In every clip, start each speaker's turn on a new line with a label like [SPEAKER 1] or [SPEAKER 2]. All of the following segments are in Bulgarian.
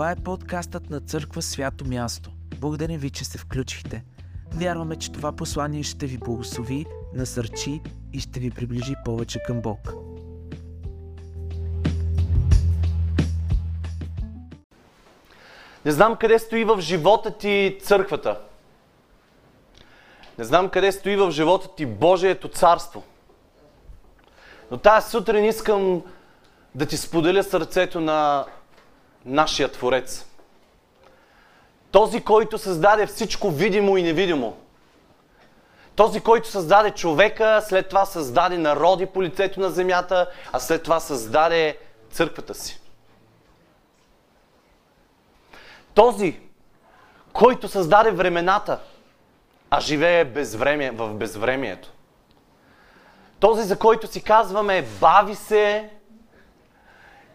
[SPEAKER 1] Това е подкастът на Църква Свято Място. Благодарим ви, че се включихте. Вярваме, че това послание ще ви благослови, насърчи и ще ви приближи повече към Бог.
[SPEAKER 2] Не знам къде стои в живота ти църквата. Не знам къде стои в живота ти Божието царство. Но тази сутрин искам да ти споделя сърцето на нашия Творец. Този, който създаде всичко видимо и невидимо. Този, който създаде човека, след това създаде народи по лицето на земята, а след това създаде църквата си. Този, който създаде времената, а живее безвреме, в безвремието. Този, за който си казваме, бави се,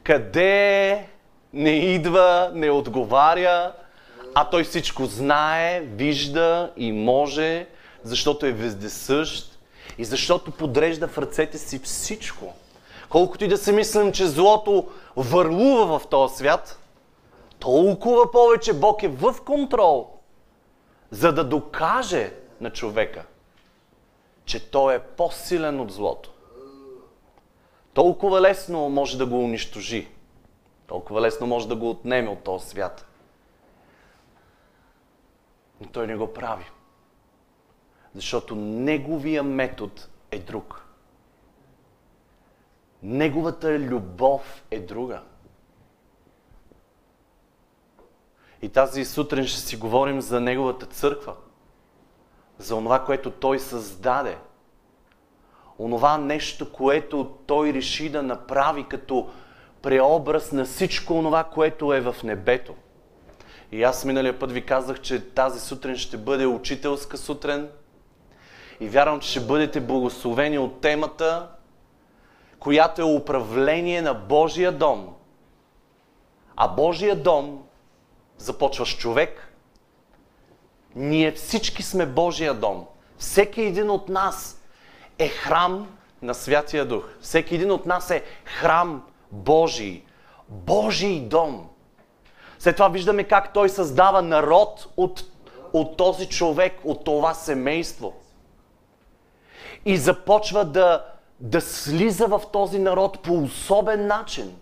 [SPEAKER 2] къде не идва, не отговаря, а той всичко знае, вижда и може, защото е вездесъщ и защото подрежда в ръцете си всичко. Колкото и да се мислим, че злото върлува в този свят, толкова повече Бог е в контрол, за да докаже на човека, че той е по-силен от злото. Толкова лесно може да го унищожи. Толкова лесно може да го отнеме от този свят. Но той не го прави. Защото неговия метод е друг. Неговата любов е друга. И тази сутрин ще си говорим за Неговата църква. За онова, което Той създаде. Онова нещо, което Той реши да направи като преобраз на всичко онова, което е в небето. И аз миналия път ви казах, че тази сутрин ще бъде учителска сутрин. И вярвам, че ще бъдете благословени от темата, която е управление на Божия дом. А Божия дом започва с човек. Ние всички сме Божия дом. Всеки един от нас е храм на Святия Дух. Всеки един от нас е храм Божий. Божий дом. След това виждаме как той създава народ от, от този човек, от това семейство. И започва да, да слиза в този народ по особен начин.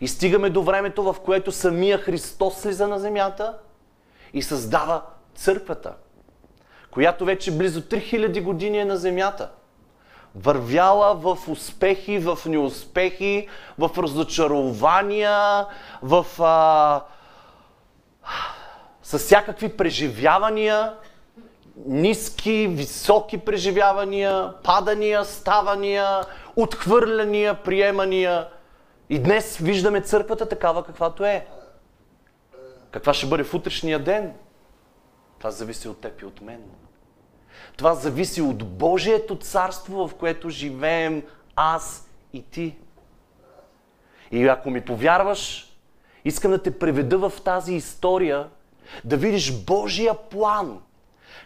[SPEAKER 2] И стигаме до времето, в което самия Христос слиза на земята и създава църквата, която вече близо 3000 години е на земята. Вървяла в успехи, в неуспехи, в разочарования, в... А, с всякакви преживявания, ниски, високи преживявания, падания, ставания, отхвърляния, приемания – и днес виждаме църквата такава каквато е. Каква ще бъде в утрешния ден? Това зависи от теб и от мен. Това зависи от Божието царство, в което живеем аз и ти. И ако ми повярваш, искам да те преведа в тази история, да видиш Божия план.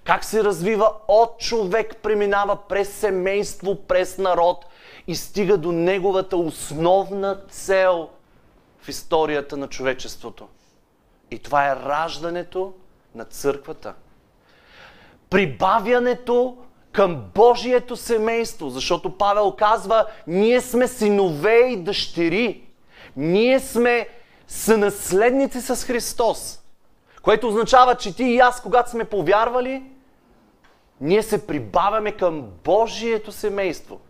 [SPEAKER 2] Как се развива от човек, преминава през семейство, през народ и стига до неговата основна цел в историята на човечеството. И това е раждането на църквата. Прибавянето към Божието семейство, защото Павел казва, ние сме синове и дъщери. Ние сме сънаследници с Христос. Което означава, че ти и аз, когато сме повярвали, ние се прибавяме към Божието семейство.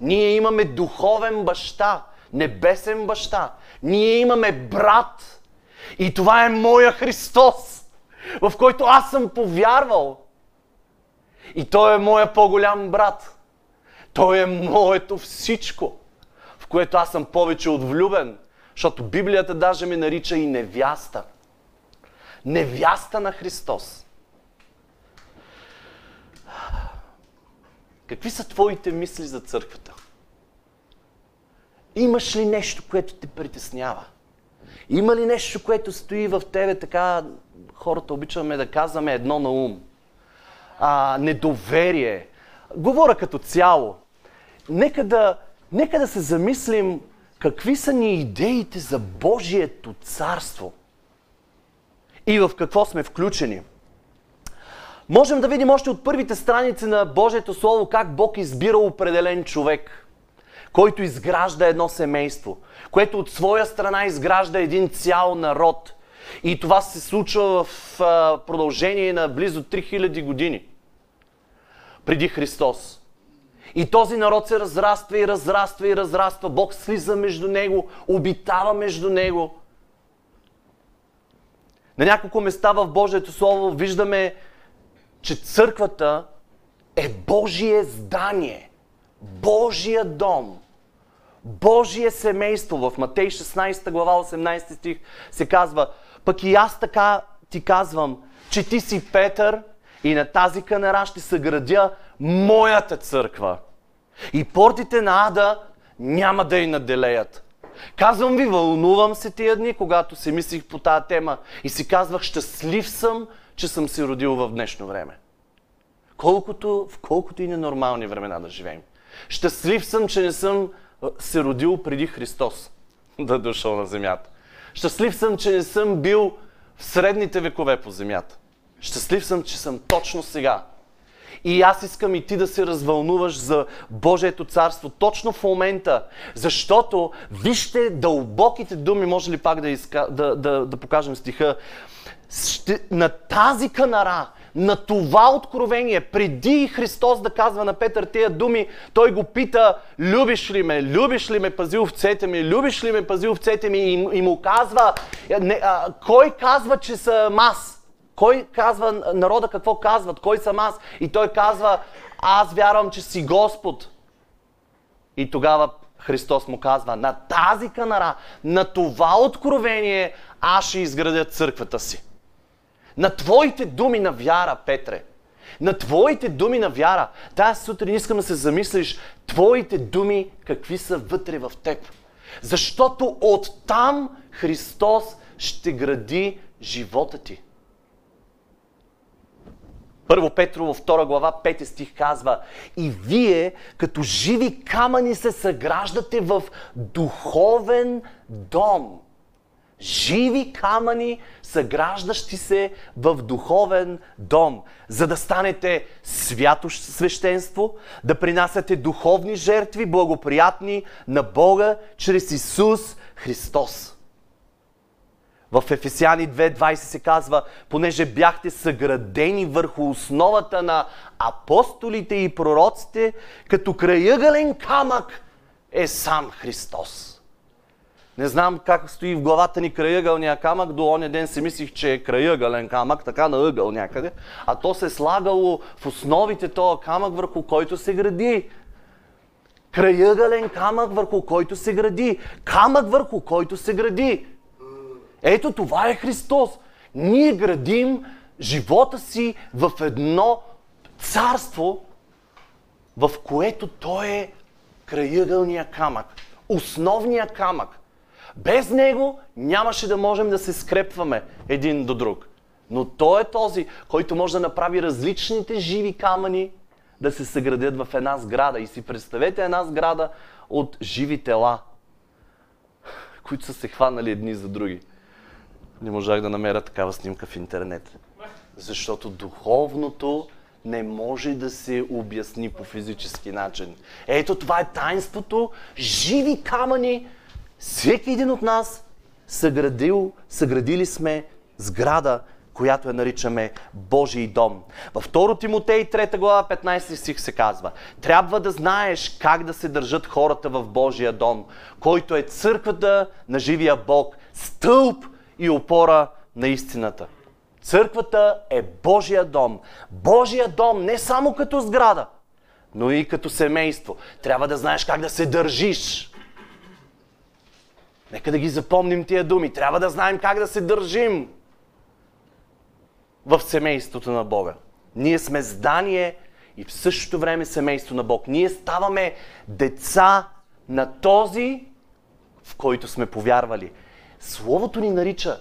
[SPEAKER 2] Ние имаме духовен баща, небесен баща. Ние имаме брат. И това е моя Христос, в който аз съм повярвал. И той е моя по-голям брат. Той е моето всичко, в което аз съм повече от влюбен. Защото Библията даже ме нарича и невяста. Невяста на Христос. Какви са твоите мисли за църквата? Имаш ли нещо, което те притеснява? Има ли нещо, което стои в тебе така, хората обичаме да казваме едно на ум? А, недоверие. Говоря като цяло. Нека да, нека да се замислим какви са ни идеите за Божието царство и в какво сме включени. Можем да видим още от първите страници на Божието Слово как Бог избира определен човек, който изгражда едно семейство, което от своя страна изгражда един цял народ. И това се случва в продължение на близо 3000 години преди Христос. И този народ се разраства и разраства и разраства. Бог слиза между него, обитава между него. На няколко места в Божието Слово виждаме, че църквата е Божие здание, Божия дом, Божие семейство. В Матей 16 глава 18 стих се казва, пък и аз така ти казвам, че ти си Петър и на тази канара ще съградя моята църква. И портите на ада няма да й наделеят. Казвам ви, вълнувам се тия дни, когато се мислих по тази тема и си казвах, щастлив съм, че съм се родил в днешно време. Колкото, в колкото и ненормални времена да живеем. Щастлив съм, че не съм се родил преди Христос да е дошъл на земята. Щастлив съм, че не съм бил в средните векове по земята. Щастлив съм, че съм точно сега. И аз искам и ти да се развълнуваш за Божието царство точно в момента. Защото вижте дълбоките думи, може ли пак да, изка... да, да, да покажем стиха, ще, на тази канара, на това откровение, преди Христос да казва на Петър тия думи, той го пита, любиш ли ме, любиш ли ме, пази овцете ми, любиш ли ме, пази овцете ми и, и му казва, не, а, кой казва, че съм аз? Кой казва народа какво казват? Кой съм аз? И той казва, аз вярвам, че си Господ. И тогава Христос му казва, на тази канара, на това откровение, аз ще изградя църквата си. На твоите думи на вяра, Петре. На твоите думи на вяра. Тази сутрин искам да се замислиш, твоите думи какви са вътре в теб. Защото оттам Христос ще гради живота ти. Първо Петрово, втора глава, пети стих казва И вие, като живи камъни, се съграждате в духовен дом. Живи камъни, съграждащи се в духовен дом, за да станете свято свещенство, да принасяте духовни жертви, благоприятни на Бога, чрез Исус Христос. В Ефесяни 2.20 се казва, понеже бяхте съградени върху основата на апостолите и пророците, като краъгълен камък е сам Христос. Не знам как стои в главата ни краъгълния камък. До оня ден си мислих, че е краъгълен камък, така на ъгъл някъде. А то се е слагало в основите този камък, върху който се гради. Краъгълен камък, върху който се гради. Камък, върху който се гради. Ето това е Христос. Ние градим живота си в едно царство, в което Той е краъгълния камък, основния камък. Без Него нямаше да можем да се скрепваме един до друг. Но Той е този, който може да направи различните живи камъни да се съградят в една сграда. И си представете една сграда от живи тела, които са се хванали едни за други не можах да намеря такава снимка в интернет. Защото духовното не може да се обясни по физически начин. Ето това е таинството. Живи камъни. Всеки един от нас съградил, съградили сме сграда, която я наричаме Божий дом. Във 2 Тимотей 3 глава 15 стих се казва Трябва да знаеш как да се държат хората в Божия дом, който е църквата на живия Бог, стълб и опора на истината. Църквата е Божия дом. Божия дом не само като сграда, но и като семейство. Трябва да знаеш как да се държиш. Нека да ги запомним тия думи. Трябва да знаем как да се държим в семейството на Бога. Ние сме здание и в същото време семейство на Бог. Ние ставаме деца на този, в който сме повярвали. Словото ни нарича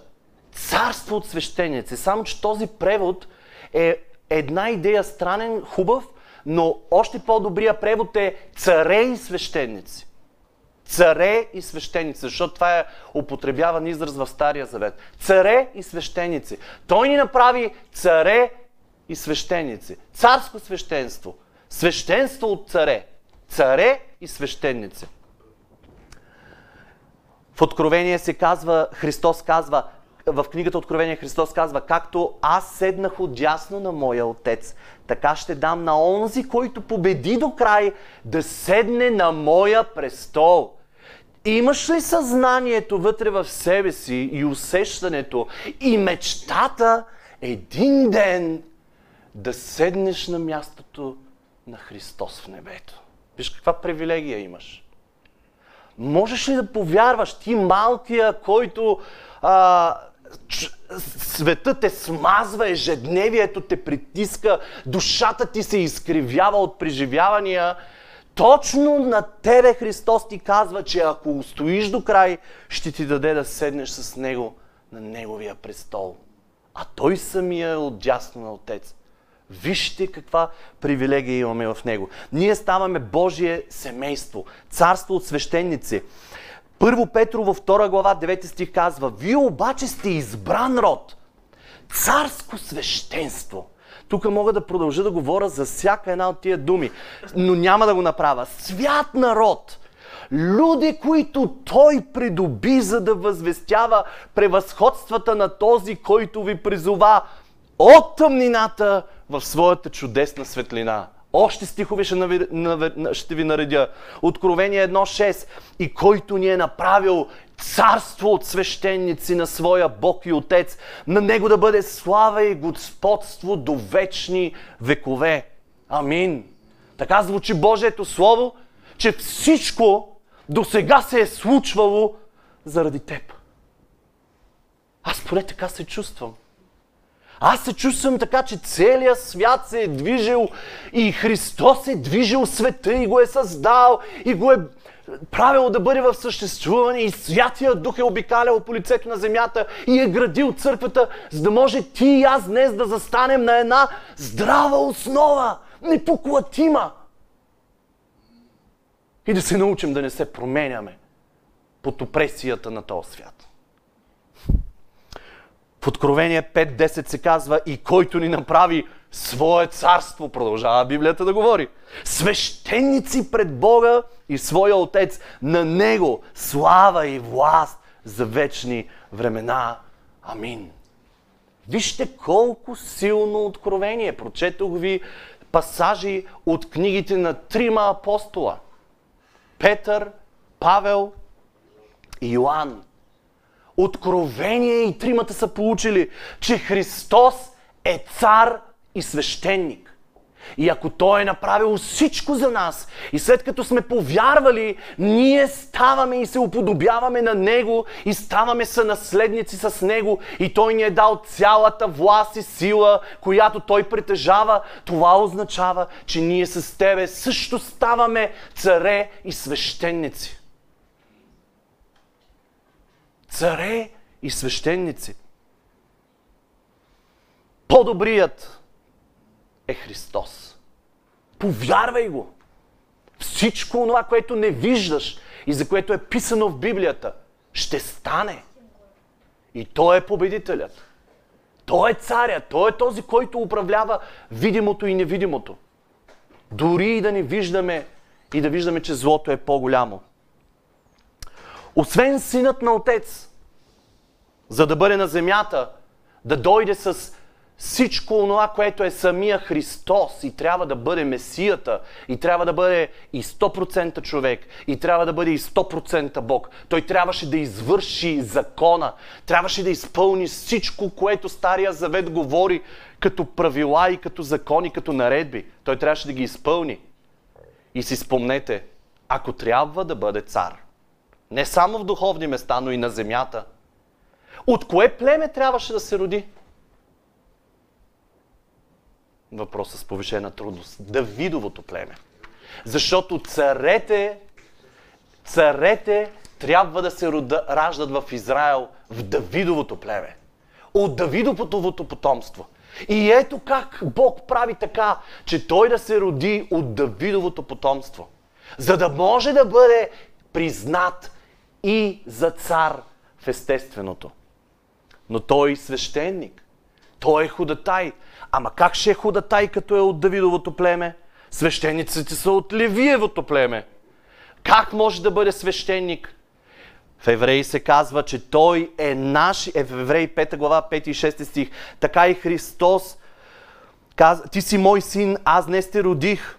[SPEAKER 2] царство от свещеници. Само, че този превод е една идея странен, хубав, но още по-добрия превод е царе и свещеници. Царе и свещеници, защото това е употребяван израз в Стария Завет. Царе и свещеници. Той ни направи царе и свещеници. Царско свещенство. Свещенство от царе. Царе и свещеници. В Откровение се казва, Христос казва, в книгата Откровение Христос казва, както аз седнах отдясно на моя Отец, така ще дам на онзи, който победи до край, да седне на моя престол. Имаш ли съзнанието вътре в себе си и усещането и мечтата един ден да седнеш на мястото на Христос в небето? Виж каква привилегия имаш. Можеш ли да повярваш ти малкия, който а, светът те смазва, ежедневието те притиска, душата ти се изкривява от преживявания, точно на тебе Христос ти казва, че ако устоиш до край, ще ти даде да седнеш с Него на Неговия престол. А Той самия е отдясно на Отец. Вижте каква привилегия имаме в Него. Ние ставаме Божие семейство, царство от свещеници. Първо Петро във 2 глава 9 стих казва, вие обаче сте избран род, царско свещенство. Тук мога да продължа да говоря за всяка една от тия думи, но няма да го направя. Свят народ, люди, които той придоби, за да възвестява превъзходствата на този, който ви призова от тъмнината в своята чудесна светлина. Още стихове ще, нави, ще ви наредя. Откровение 1.6. И който ни е направил царство от свещеници на своя Бог и Отец, на Него да бъде слава и господство до вечни векове. Амин. Така звучи Божието Слово, че всичко до сега се е случвало заради теб. Аз поне така се чувствам. Аз се чувствам така, че целият свят се е движил и Христос е движил света и го е създал и го е правил да бъде в съществуване и Святия Дух е обикалял по лицето на земята и е градил църквата, за да може ти и аз днес да застанем на една здрава основа, непоклатима. И да се научим да не се променяме под опресията на този свят. В Откровение 5.10 се казва и който ни направи свое царство, продължава Библията да говори. Свещеници пред Бога и своя Отец. На Него слава и власт за вечни времена. Амин. Вижте колко силно откровение. Прочетох ви пасажи от книгите на трима апостола. Петър, Павел и Йоанн откровение и тримата са получили, че Христос е цар и свещеник. И ако Той е направил всичко за нас, и след като сме повярвали, ние ставаме и се уподобяваме на Него, и ставаме сънаследници с Него, и Той ни е дал цялата власт и сила, която Той притежава, това означава, че ние с Тебе също ставаме царе и свещеници царе и свещеници. По-добрият е Христос. Повярвай го. Всичко това, което не виждаш и за което е писано в Библията, ще стане. И Той е победителят. Той е царя. Той е този, който управлява видимото и невидимото. Дори и да не виждаме и да виждаме, че злото е по-голямо. Освен синът на отец, за да бъде на земята, да дойде с всичко това, което е самия Христос и трябва да бъде Месията, и трябва да бъде и 100% човек, и трябва да бъде и 100% Бог. Той трябваше да извърши закона, трябваше да изпълни всичко, което Стария Завет говори като правила и като закони, като наредби. Той трябваше да ги изпълни. И си спомнете, ако трябва да бъде цар, не само в духовни места, но и на земята. От кое племе трябваше да се роди? Въпросът с повишена трудност. Давидовото племе. Защото царете, царете трябва да се рода, раждат в Израел в Давидовото племе. От Давидовото потомство. И ето как Бог прави така, че той да се роди от Давидовото потомство. За да може да бъде признат и за цар в естественото. Но той е свещеник. Той е худатай. Ама как ще е худатай, като е от Давидовото племе? Свещениците са от Левиевото племе. Как може да бъде свещеник? В Евреи се казва, че Той е наш, е в Евреи 5 глава, 5 и 6 стих. Така и Христос каза, ти си мой син, аз днес те родих.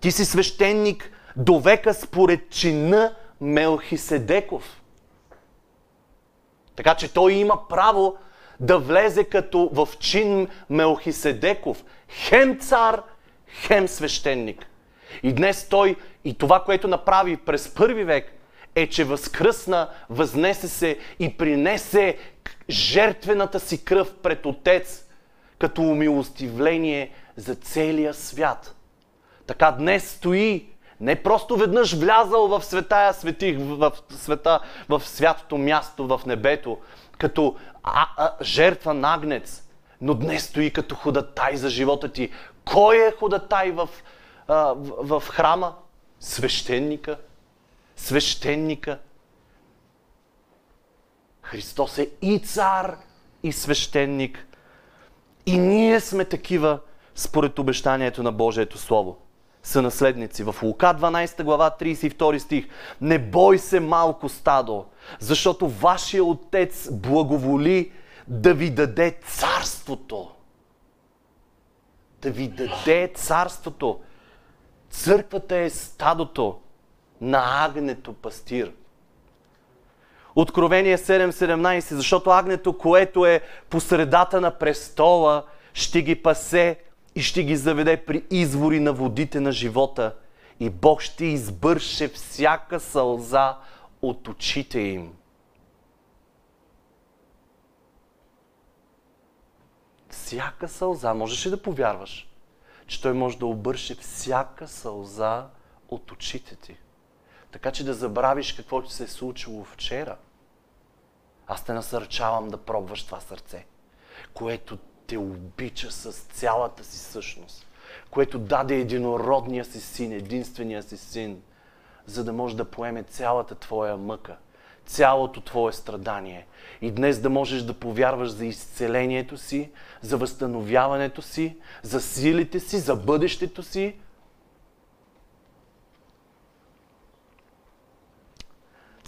[SPEAKER 2] Ти си свещеник до века според чина Мелхиседеков. Така че той има право да влезе като в чин Мелхиседеков. Хем цар, хем свещеник. И днес той и това, което направи през първи век, е, че възкръсна, възнесе се и принесе жертвената си кръв пред Отец, като умилостивление за целия свят. Така днес стои, не просто веднъж влязал в светая светих, в света, в святото място, в небето, като а, а, жертва нагнец, но днес стои като ходатай за живота ти. Кой е ходатай в, а, в, в храма? Свещеника. Свещеника. Христос е и цар, и свещеник. И ние сме такива според обещанието на Божието Слово. Са наследници. В Лука 12 глава 32 стих. Не бой се малко стадо, защото вашия Отец благоволи да ви даде царството. Да ви даде царството. Църквата е стадото на агнето пастир. Откровение 7.17, защото агнето, което е по средата на престола, ще ги пасе и ще ги заведе при извори на водите на живота и Бог ще избърше всяка сълза от очите им. Всяка сълза, можеш ли да повярваш, че Той може да обърше всяка сълза от очите ти? Така че да забравиш какво ти се е случило вчера. Аз те насърчавам да пробваш това сърце, което те обича с цялата си същност, което даде единородния си син, единствения си син, за да може да поеме цялата твоя мъка, цялото твое страдание. И днес да можеш да повярваш за изцелението си, за възстановяването си, за силите си, за бъдещето си,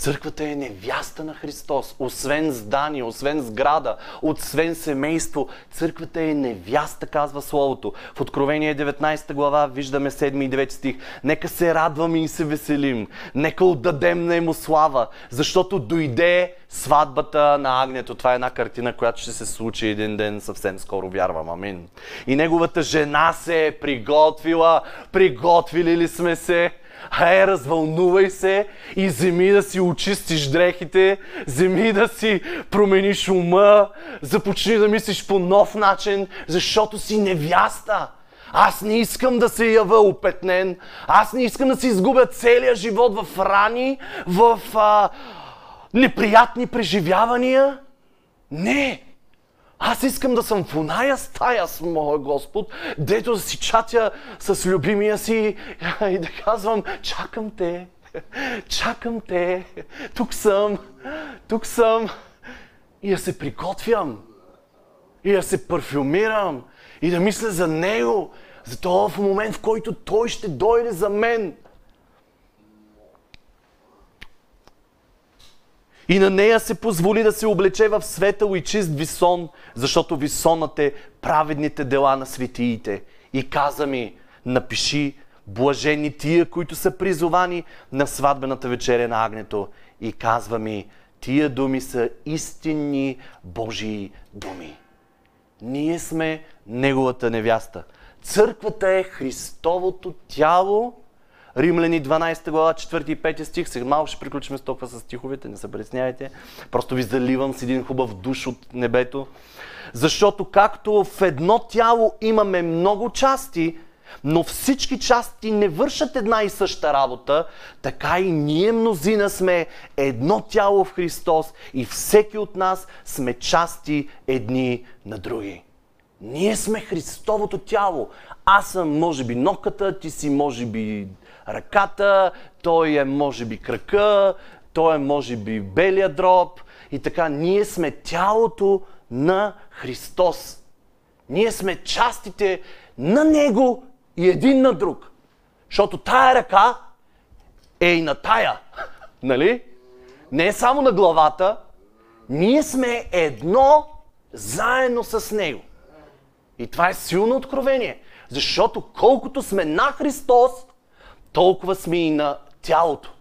[SPEAKER 2] Църквата е невяста на Христос. Освен здание, освен сграда, освен семейство, църквата е невяста, казва Словото. В Откровение 19 глава виждаме 7 и 9 стих. Нека се радваме и се веселим. Нека отдадем на Ему слава, защото дойде сватбата на Агнето. Това е една картина, която ще се случи един ден съвсем скоро, вярвам. Амин. И неговата жена се е приготвила. Приготвили ли сме се? Хай, развълнувай се и вземи да си очистиш дрехите, вземи да си промениш ума, започни да мислиш по нов начин, защото си невяста. Аз не искам да се ява опетнен. Аз не искам да си изгубя целия живот в рани, в а, неприятни преживявания. Не! Аз искам да съм в оная стая с моя Господ, дето да си чатя с любимия си и да казвам, чакам те, чакам те, тук съм, тук съм. И да се приготвям, и да се парфюмирам, и да мисля за Него, за този момент, в който Той ще дойде за мен. И на нея се позволи да се облече в светъл и чист висон, защото висонът е праведните дела на светиите. И каза ми, напиши, блажени тия, които са призовани на сватбената вечеря на Агнето. И казва ми, тия думи са истинни Божии думи. Ние сме Неговата невяста. Църквата е Христовото тяло, Римляни 12 глава, 4 и 5 стих. Сега малко ще приключим с толкова с стиховете, не се притеснявайте. Просто ви заливам с един хубав душ от небето. Защото както в едно тяло имаме много части, но всички части не вършат една и съща работа, така и ние мнозина сме едно тяло в Христос и всеки от нас сме части едни на други. Ние сме Христовото тяло. Аз съм, може би, ноката, ти си, може би, ръката, той е може би крака, той е може би белия дроб и така. Ние сме тялото на Христос. Ние сме частите на Него и един на друг. Защото тая ръка е и на тая. Нали? Не е само на главата. Ние сме едно заедно с Него. И това е силно откровение. Защото колкото сме на Христос, толкова сме и на тялото.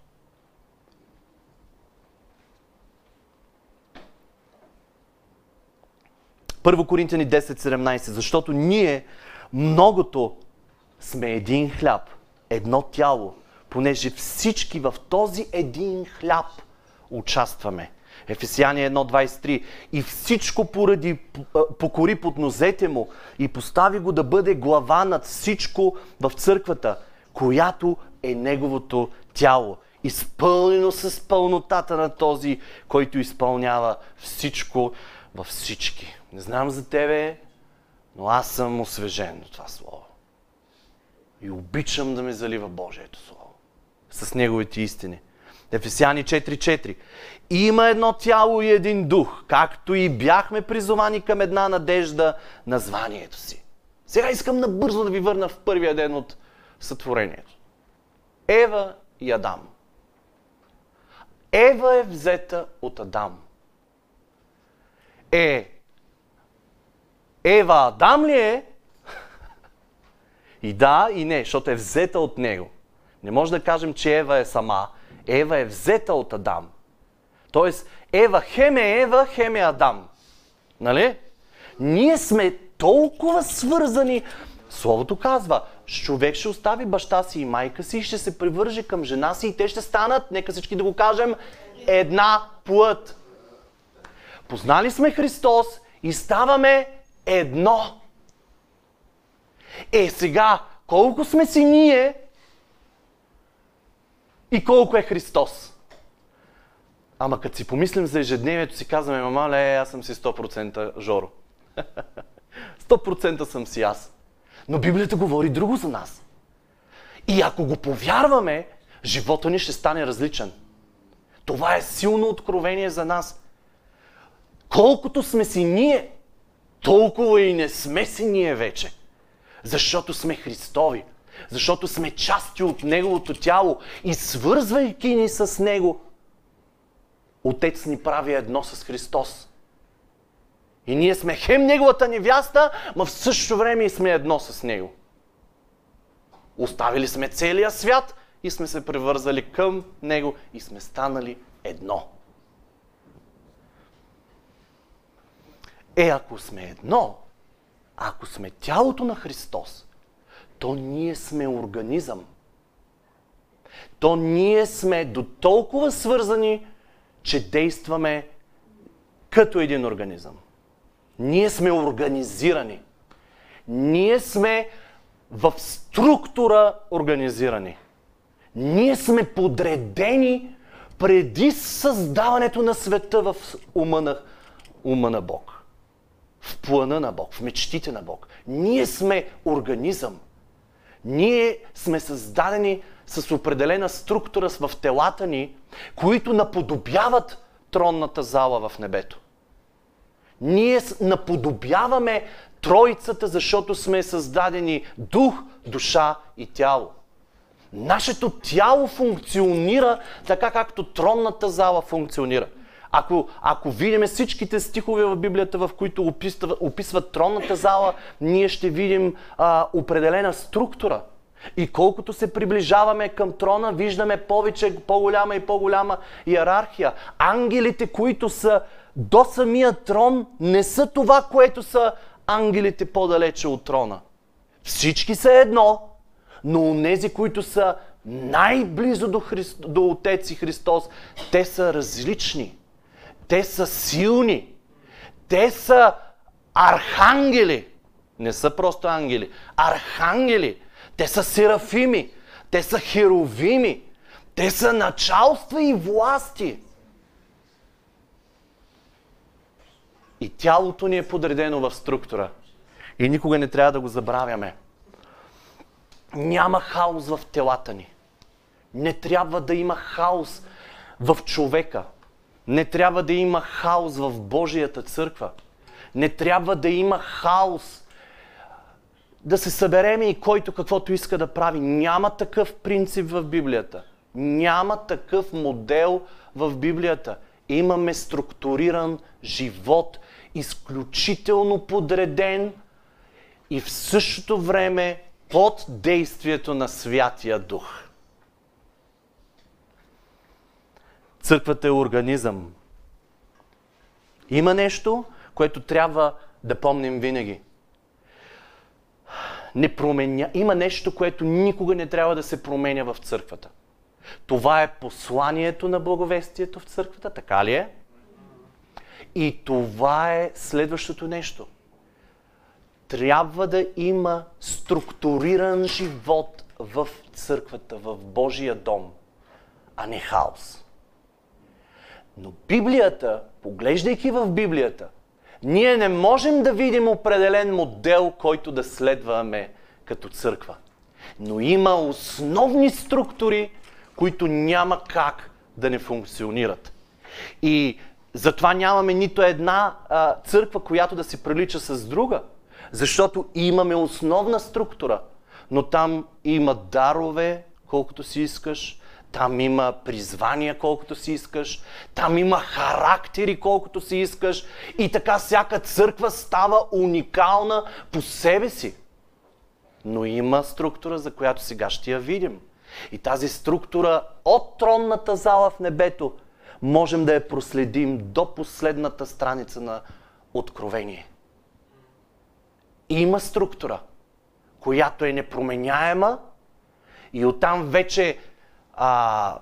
[SPEAKER 2] Първо Коринтияни 10.17. Защото ние многото сме един хляб, едно тяло, понеже всички в този един хляб участваме. Ефесяни 1.23 И всичко поради покори под нозете му и постави го да бъде глава над всичко в църквата, която е неговото тяло. Изпълнено с пълнотата на този, който изпълнява всичко във всички. Не знам за тебе, но аз съм освежен от това Слово. И обичам да ме залива Божието Слово. С Неговите истини. Ефесяни 4.4 Има едно тяло и един дух, както и бяхме призовани към една надежда на званието си. Сега искам набързо да ви върна в първия ден от сътворението. Ева и Адам. Ева е взета от Адам. Е, Ева Адам ли е? И да, и не, защото е взета от него. Не може да кажем, че Ева е сама. Ева е взета от Адам. Тоест, Ева хем е Ева, хем е Адам. Нали? Ние сме толкова свързани. Словото казва, човек ще остави баща си и майка си и ще се привърже към жена си и те ще станат, нека всички да го кажем, една плът. Познали сме Христос и ставаме едно. Е, сега, колко сме си ние и колко е Христос? Ама като си помислим за ежедневието, си казваме, мама, ле, аз съм си 100% Жоро. 100% съм си аз. Но Библията говори друго за нас. И ако го повярваме, живота ни ще стане различен. Това е силно откровение за нас. Колкото сме си ние, толкова и не сме си ние вече. Защото сме Христови. Защото сме части от Неговото тяло и свързвайки ни с Него, Отец ни прави едно с Христос. И ние сме хем Неговата невяста, но в същото време и сме едно с Него. Оставили сме целия свят и сме се превързали към Него и сме станали едно. Е, ако сме едно, ако сме тялото на Христос, то ние сме организъм. То ние сме до толкова свързани, че действаме като един организъм. Ние сме организирани. Ние сме в структура организирани. Ние сме подредени преди създаването на света в ума на, ума на Бог в плана на Бог, в мечтите на Бог. Ние сме организъм. Ние сме създадени с определена структура в телата ни, които наподобяват тронната зала в небето. Ние наподобяваме Троицата, защото сме създадени дух, душа и тяло. Нашето тяло функционира така, както тронната зала функционира. Ако, ако видим всичките стихове в Библията, в които описват, описват тронната зала, ние ще видим а, определена структура. И колкото се приближаваме към трона, виждаме повече, по-голяма и по-голяма иерархия. Ангелите, които са до самия трон, не са това, което са ангелите по-далече от трона. Всички са едно, но онези, които са най-близо до, Христ, до Отец и Христос, те са различни. Те са силни. Те са архангели. Не са просто ангели. Архангели. Те са серафими. Те са херовими. Те са началства и власти. И тялото ни е подредено в структура. И никога не трябва да го забравяме. Няма хаос в телата ни. Не трябва да има хаос в човека. Не трябва да има хаос в Божията църква. Не трябва да има хаос да се събереме и който каквото иска да прави. Няма такъв принцип в Библията. Няма такъв модел в Библията. Имаме структуриран живот, изключително подреден и в същото време под действието на Святия Дух. Църквата е организъм. Има нещо, което трябва да помним винаги. Не променя... Има нещо, което никога не трябва да се променя в църквата. Това е посланието на благовестието в църквата, така ли е? И това е следващото нещо. Трябва да има структуриран живот в църквата, в Божия дом, а не хаос. Но Библията, поглеждайки в Библията, ние не можем да видим определен модел, който да следваме като църква. Но има основни структури, които няма как да не функционират. И затова нямаме нито една а, църква, която да се прилича с друга. Защото имаме основна структура, но там има дарове, колкото си искаш, там има призвания, колкото си искаш, там има характери, колкото си искаш и така всяка църква става уникална по себе си. Но има структура, за която сега ще я видим. И тази структура от тронната зала в небето можем да я проследим до последната страница на Откровение. Има структура, която е непроменяема и оттам вече а,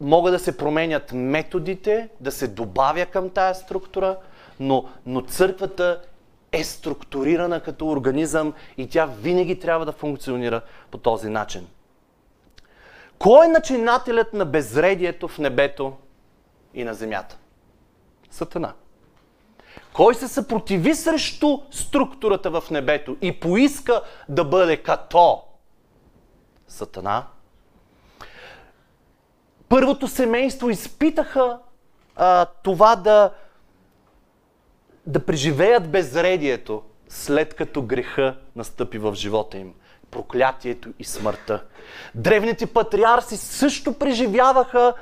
[SPEAKER 2] могат да се променят методите, да се добавя към тая структура, но, но църквата е структурирана като организъм и тя винаги трябва да функционира по този начин. Кой е начинателят на безредието в небето и на земята? Сатана. Кой се съпротиви срещу структурата в небето и поиска да бъде като Сатана? Първото семейство изпитаха а, това да, да преживеят безредието, след като греха настъпи в живота им проклятието и смъртта. Древните патриарси също преживяваха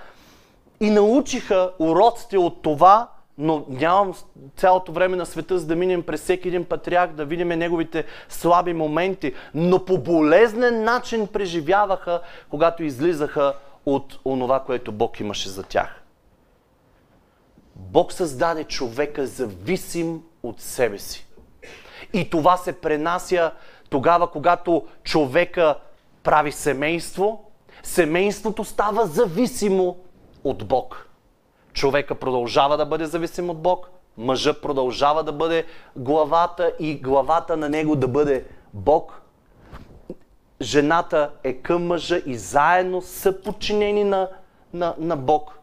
[SPEAKER 2] и научиха уроците от това, но нямам цялото време на света, за да минем през всеки един патриарх, да видим неговите слаби моменти, но по болезнен начин преживяваха, когато излизаха от онова, което Бог имаше за тях. Бог създаде човека зависим от себе си. И това се пренася тогава, когато човека прави семейство, семейството става зависимо от Бог. Човека продължава да бъде зависим от Бог, мъжа продължава да бъде главата и главата на него да бъде Бог. Жената е към мъжа и заедно са подчинени на, на, на Бог.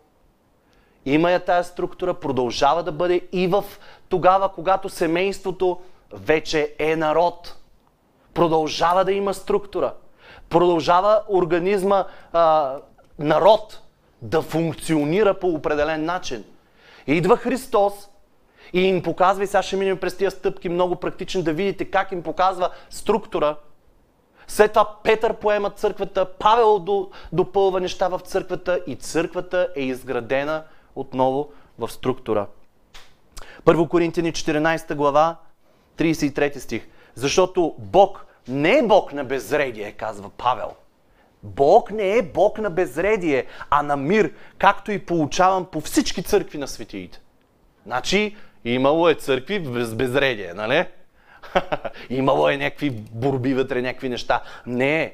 [SPEAKER 2] Има я тая структура, продължава да бъде и в тогава, когато семейството вече е народ продължава да има структура. Продължава организма, а, народ, да функционира по определен начин. Идва Христос и им показва, и сега ще минем през тия стъпки много практично да видите как им показва структура. След това Петър поема църквата, Павел допълва неща в църквата и църквата е изградена отново в структура. Първо Коринтияни 14 глава, 33 стих. Защото Бог не е Бог на безредие, казва Павел. Бог не е Бог на безредие, а на мир, както и получавам по всички църкви на светиите. Значи, имало е църкви без безредие, нали? имало е някакви борби вътре, някакви неща. Не.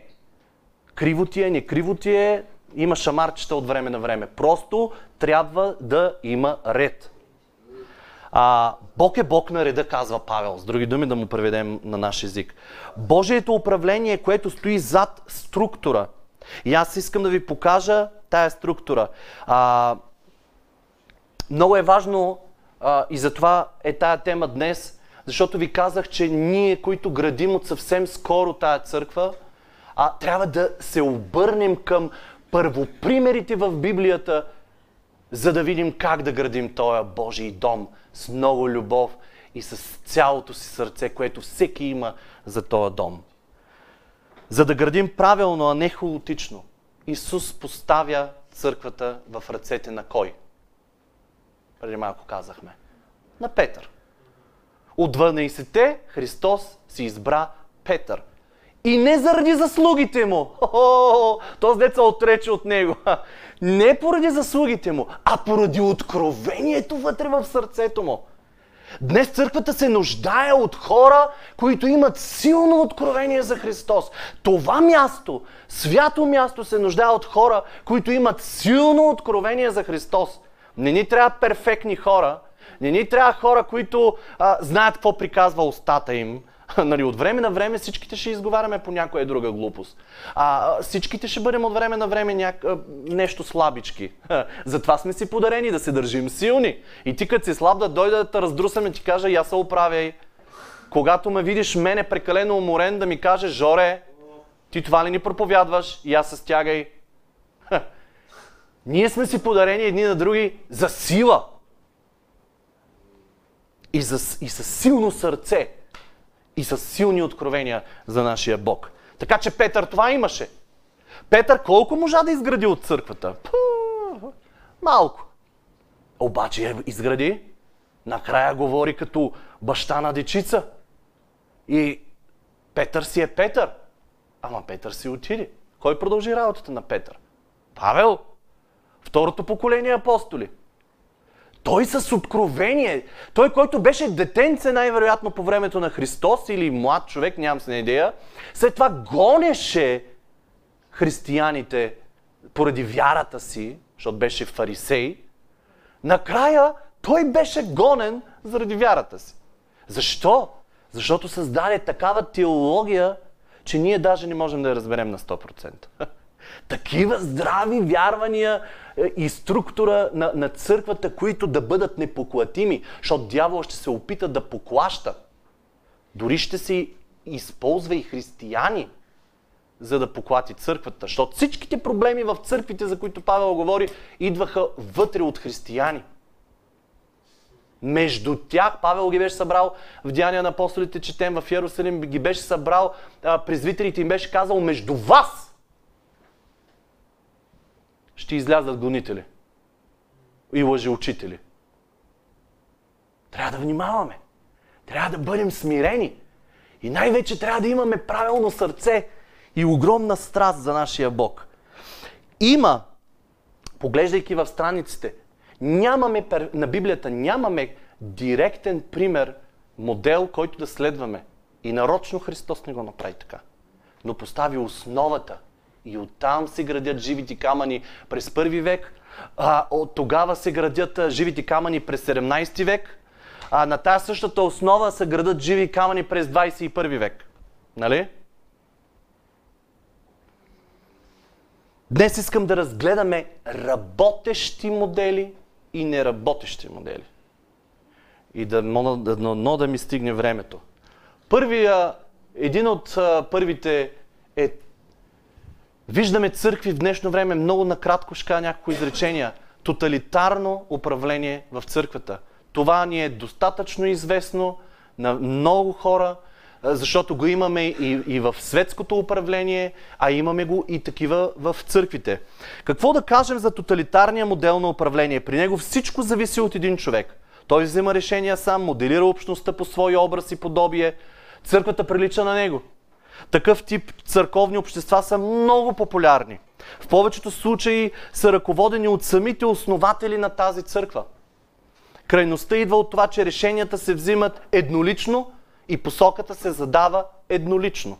[SPEAKER 2] Криво ти е, не криво ти е, има шамарчета от време на време. Просто трябва да има ред. А, Бог е Бог на реда, казва Павел. С други думи да му преведем на наш език. Божието управление, което стои зад структура. И аз искам да ви покажа тая структура. А, много е важно а, и затова е тая тема днес, защото ви казах, че ние, които градим от съвсем скоро тая църква, а, трябва да се обърнем към първопримерите в Библията, за да видим как да градим този Божий дом с много любов и с цялото си сърце, което всеки има за този дом. За да градим правилно, а не холотично, Исус поставя църквата в ръцете на кой? Преди малко казахме. На Петър. От 12-те Христос си избра Петър. И не заради заслугите му. Този деца отрече от него. Не поради заслугите му, а поради откровението вътре в сърцето му. Днес църквата се нуждае от хора, които имат силно откровение за Христос. Това място, свято място, се нуждае от хора, които имат силно откровение за Христос. Не ни трябва перфектни хора, не ни трябва хора, които а, знаят какво приказва устата им, нали, от време на време всичките ще изговаряме по някоя друга глупост. А, всичките ще бъдем от време на време няк... нещо слабички. Затова сме си подарени да се държим силни. И ти като си слаб да дойда да те раздрусам и ти кажа, я се оправяй. Когато ме видиш мене прекалено уморен, да ми каже, Жоре, ти това ли ни проповядваш? И аз се стягай. Ние сме си подарени едни на други за сила. И, за, и със силно сърце и с силни откровения за нашия Бог. Така че Петър това имаше. Петър колко можа да изгради от църквата? Пу, малко. Обаче я изгради. Накрая говори като баща на дечица. И Петър си е Петър. Ама Петър си отиде. Кой продължи работата на Петър? Павел. Второто поколение апостоли. Той с откровение, той, който беше детенце най-вероятно по времето на Христос или млад човек, нямам се на идея, след това гонеше християните поради вярата си, защото беше фарисей, накрая той беше гонен заради вярата си. Защо? Защото създаде такава теология, че ние даже не можем да я разберем на 100%. Такива здрави вярвания е, и структура на, на църквата, които да бъдат непоклатими, защото дявол ще се опита да поклаща. Дори ще се използва и християни, за да поклати църквата. Защото всичките проблеми в църквите, за които Павел говори, идваха вътре от християни. Между тях, Павел ги беше събрал в Деяния на апостолите, четем в Иерусалим, ги беше събрал, презвителите им беше казал, между вас ще излязат гонители и лъжеучители. Трябва да внимаваме. Трябва да бъдем смирени. И най-вече трябва да имаме правилно сърце и огромна страст за нашия Бог. Има, поглеждайки в страниците, нямаме, на Библията нямаме директен пример, модел, който да следваме. И нарочно Христос не го направи така. Но постави основата – и оттам се градят живите камъни през първи век. А, от тогава се градят живите камъни през 17 век. А на тази същата основа се градат живи камъни през 21 век. Нали? Днес искам да разгледаме работещи модели и неработещи модели. И да, да, но да ми стигне времето. Първия, един от а, първите е Виждаме църкви в днешно време, много накратко ще кажа няколко изречения. Тоталитарно управление в църквата. Това ни е достатъчно известно на много хора, защото го имаме и, и в светското управление, а имаме го и такива в църквите. Какво да кажем за тоталитарния модел на управление? При него всичко зависи от един човек. Той взема решения сам, моделира общността по свой образ и подобие. Църквата прилича на него. Такъв тип църковни общества са много популярни. В повечето случаи са ръководени от самите основатели на тази църква. Крайността идва от това, че решенията се взимат еднолично и посоката се задава еднолично.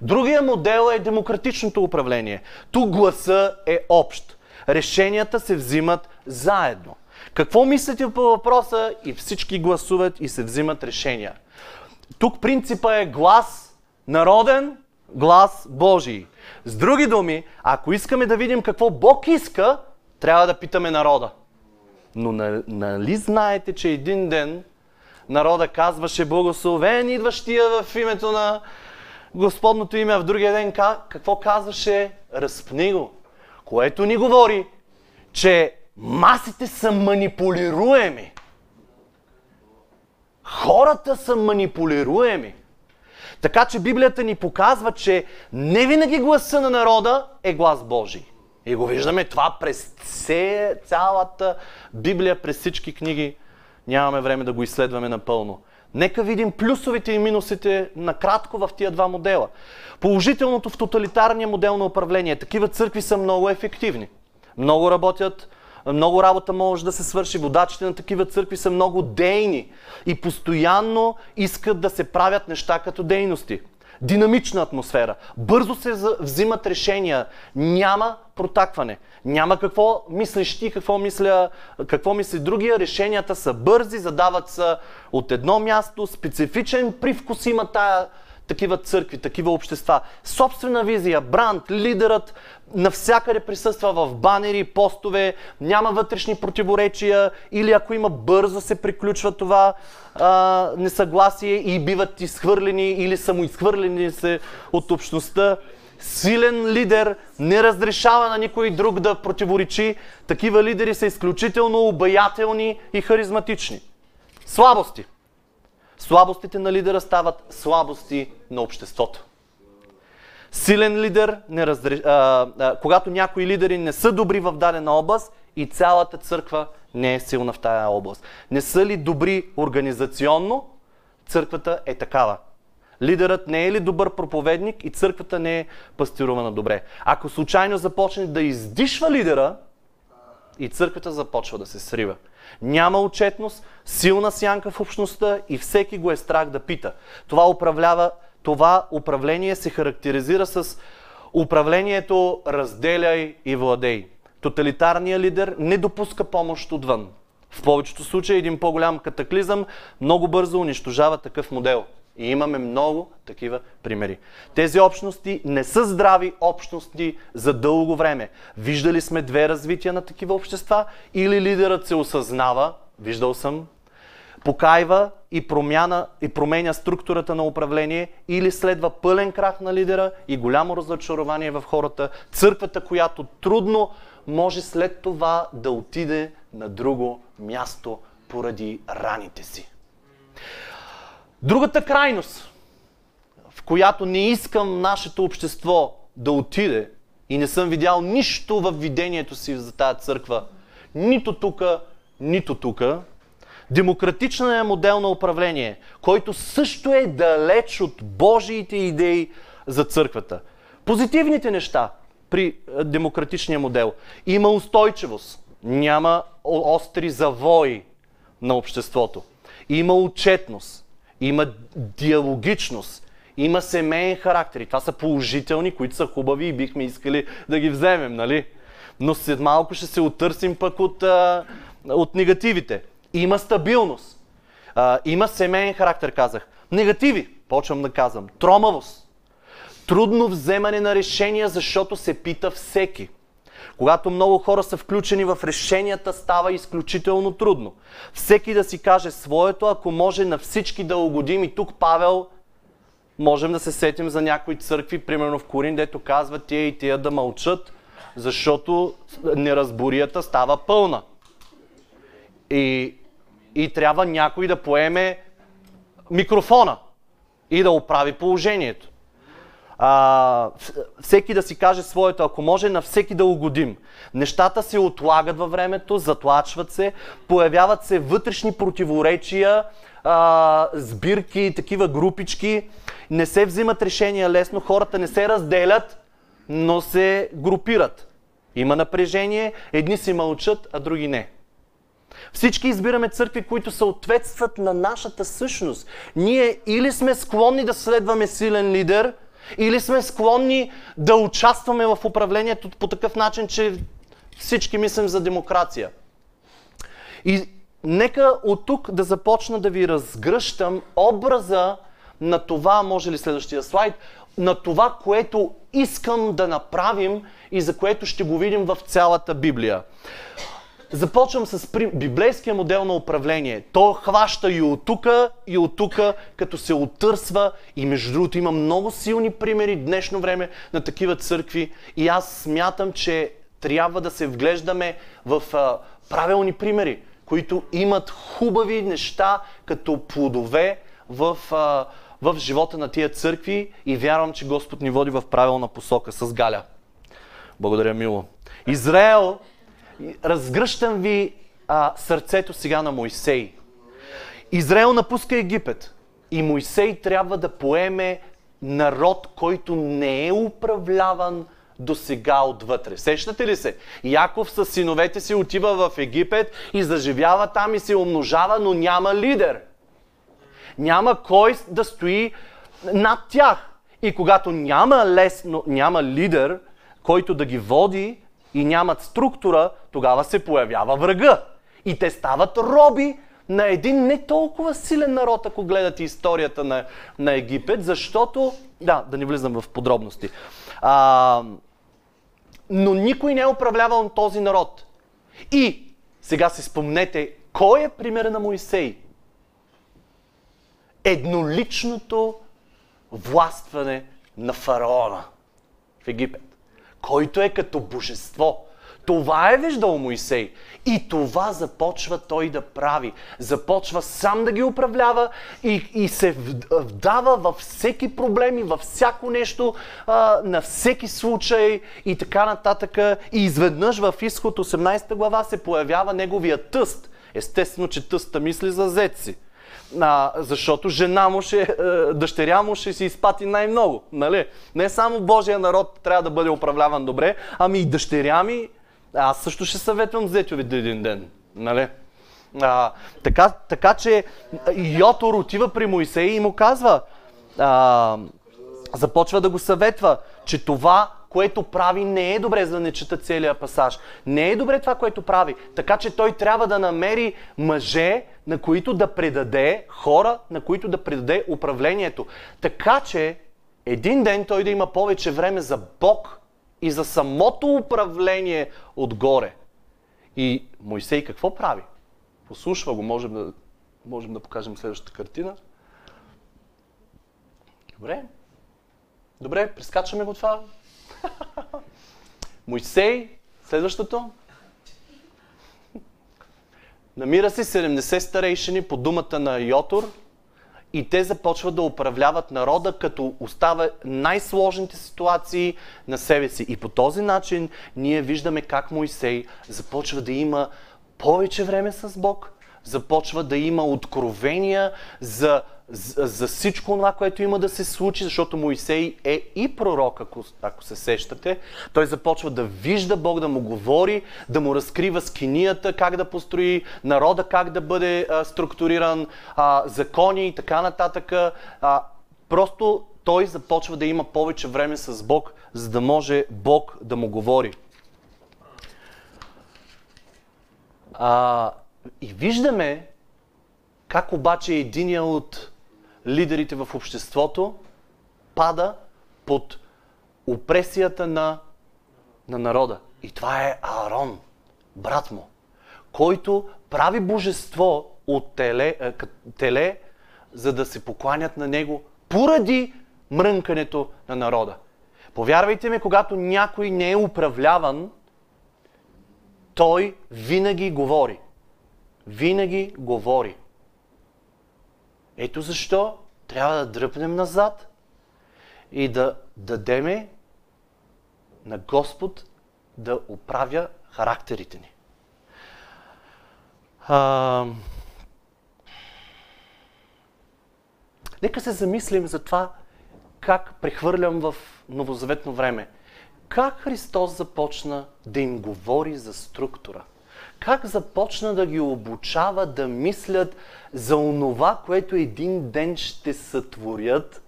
[SPEAKER 2] Другия модел е демократичното управление. Тук гласа е общ. Решенията се взимат заедно. Какво мислите по въпроса? И всички гласуват и се взимат решения. Тук принципа е глас народен глас Божий. С други думи, ако искаме да видим какво Бог иска, трябва да питаме народа. Но нали знаете, че един ден народа казваше благословен идващия в името на Господното име, а в другия ден какво казваше? Разпни го. което ни говори, че масите са манипулируеми. Хората са манипулируеми. Така че Библията ни показва, че не винаги гласа на народа е глас Божий. И го виждаме това през цялата Библия, през всички книги. Нямаме време да го изследваме напълно. Нека видим плюсовете и минусите накратко в тия два модела. Положителното в тоталитарния модел на управление. Такива църкви са много ефективни. Много работят, много работа може да се свърши. Водачите на такива църкви са много дейни и постоянно искат да се правят неща като дейности. Динамична атмосфера. Бързо се взимат решения. Няма протакване. Няма какво мислиш ти, какво, мисля, какво мисли другия. Решенията са бързи, задават се от едно място. Специфичен привкус има тая такива църкви, такива общества. Собствена визия, бранд, лидерът навсякъде присъства в банери, постове, няма вътрешни противоречия или ако има бързо се приключва това а, несъгласие и биват изхвърлени или самоизхвърлени се от общността. Силен лидер не разрешава на никой друг да противоречи. Такива лидери са изключително обаятелни и харизматични. Слабости. Слабостите на лидера стават слабости на обществото. Силен лидер, не разреш... а, а, когато някои лидери не са добри в дадена област и цялата църква не е силна в тая област. Не са ли добри организационно, църквата е такава. Лидерът не е ли добър проповедник и църквата не е пастирувана добре. Ако случайно започне да издишва лидера, и църквата започва да се срива. Няма отчетност, силна сянка в общността и всеки го е страх да пита. Това, управлява, това управление се характеризира с управлението разделяй и владей. Тоталитарният лидер не допуска помощ отвън. В повечето случаи един по-голям катаклизъм много бързо унищожава такъв модел. И имаме много такива примери. Тези общности не са здрави общности за дълго време. Виждали сме две развития на такива общества или лидерът се осъзнава, виждал съм, покайва и, промяна, и променя структурата на управление или следва пълен крах на лидера и голямо разочарование в хората. Църквата, която трудно може след това да отиде на друго място поради раните си. Другата крайност, в която не искам нашето общество да отиде и не съм видял нищо в видението си за тази църква, нито тук, нито тук, демократичният модел на управление, който също е далеч от Божиите идеи за църквата. Позитивните неща при демократичния модел. Има устойчивост, няма остри завои на обществото. Има отчетност, има диалогичност, има семейен характер. И това са положителни, които са хубави и бихме искали да ги вземем, нали? Но след малко ще се отърсим пък от, а, от негативите. Има стабилност. А, има семейен характер, казах. Негативи, почвам да казвам. Тромавост. Трудно вземане на решения, защото се пита всеки. Когато много хора са включени в решенията, става изключително трудно. Всеки да си каже своето, ако може на всички да угодим. И тук Павел можем да се сетим за някои църкви, примерно в Корин, дето казва тия и тия да мълчат, защото неразборията става пълна. И, и трябва някой да поеме микрофона и да оправи положението а, всеки да си каже своето, ако може на всеки да угодим. Нещата се отлагат във времето, затлачват се, появяват се вътрешни противоречия, а, сбирки, такива групички. Не се взимат решения лесно, хората не се разделят, но се групират. Има напрежение, едни си мълчат, а други не. Всички избираме църкви, които съответстват на нашата същност. Ние или сме склонни да следваме силен лидер – или сме склонни да участваме в управлението по такъв начин, че всички мислим за демокрация. И нека от тук да започна да ви разгръщам образа на това, може ли следващия слайд, на това, което искам да направим и за което ще го видим в цялата Библия. Започвам с библейския модел на управление. То хваща и от тука, и от тука, като се отърсва. И между другото има много силни примери днешно време на такива църкви. И аз смятам, че трябва да се вглеждаме в а, правилни примери, които имат хубави неща като плодове в, а, в живота на тия църкви и вярвам, че Господ ни води в правилна посока с Галя. Благодаря, мило. Израел, разгръщам ви а, сърцето сега на Моисей. Израел напуска Египет и Моисей трябва да поеме народ, който не е управляван до сега отвътре. Сещате ли се? Яков с синовете си отива в Египет и заживява там и се умножава, но няма лидер. Няма кой да стои над тях. И когато няма лесно, няма лидер, който да ги води и нямат структура, тогава се появява врага. И те стават роби на един не толкова силен народ, ако гледате историята на, на Египет, защото, да, да не влизам в подробности, а, но никой не е управлявал този народ. И сега си спомнете, кой е пример на Моисей? Едноличното властване на фараона в Египет, който е като божество. Това е виждал Моисей. И това започва той да прави. Започва сам да ги управлява и, и се вдава във всеки проблем и във всяко нещо, а, на всеки случай и така нататък. И изведнъж в изход 18 глава се появява неговия тъст. Естествено, че тъста мисли за зеци. А, защото жена му ще, е, дъщеря му ще си изпати най-много. Нали? Не само Божия народ трябва да бъде управляван добре, ами и дъщеря ми аз също ще съветвам зетове да един ден. Нали? А, така, така че Йотор отива при Моисей и му казва, а, започва да го съветва, че това, което прави, не е добре, за да не чета целият пасаж. Не е добре това, което прави. Така че той трябва да намери мъже, на които да предаде, хора, на които да предаде управлението. Така че един ден той да има повече време за Бог и за самото управление отгоре. И Моисей какво прави? Послушва го, можем да, можем да покажем следващата картина. Добре. Добре, прескачаме го това. Моисей, следващото. Намира се 70 старейшини по думата на Йотор, и те започват да управляват народа, като остава най-сложните ситуации на себе си. И по този начин ние виждаме как Моисей започва да има повече време с Бог, започва да има откровения за за, всичко това, което има да се случи, защото Моисей е и пророк, ако, ако се сещате. Той започва да вижда Бог, да му говори, да му разкрива скинията, как да построи народа, как да бъде а, структуриран, а, закони и така нататък. А, просто той започва да има повече време с Бог, за да може Бог да му говори. А, и виждаме как обаче единия от лидерите в обществото пада под опресията на, на народа. И това е Аарон, брат му, който прави божество от теле, е, теле за да се покланят на него поради мрънкането на народа. Повярвайте ми, когато някой не е управляван, той винаги говори. Винаги говори. Ето защо трябва да дръпнем назад и да дадеме на Господ да оправя характерите ни. А... Нека се замислим за това как прехвърлям в новозаветно време. Как Христос започна да им говори за структура? Как започна да ги обучава да мислят за онова, което един ден ще сътворят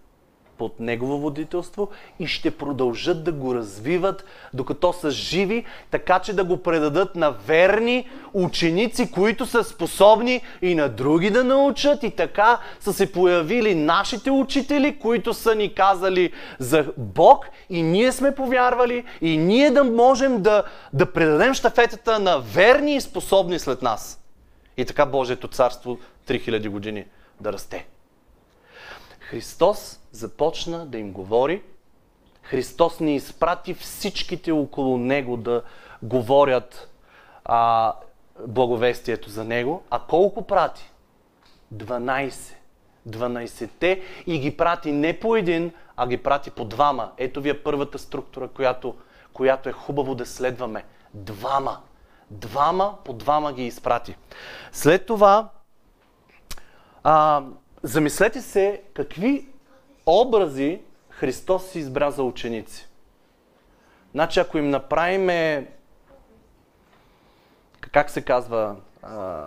[SPEAKER 2] под Негово водителство и ще продължат да го развиват, докато са живи, така че да го предадат на верни ученици, които са способни и на други да научат. И така са се появили нашите учители, които са ни казали за Бог и ние сме повярвали и ние да можем да, да предадем штафетата на верни и способни след нас. И така Божието царство 3000 години да расте. Христос започна да им говори. Христос ни изпрати всичките около Него да говорят а, благовестието за него, а колко прати? 12. 12-те и ги прати не по един, а ги прати по двама. Ето ви е първата структура, която, която е хубаво да следваме. Двама. Двама по двама ги изпрати. След това, а, замислете се какви образи Христос си избра за ученици. Значи, ако им направиме, как се казва, а,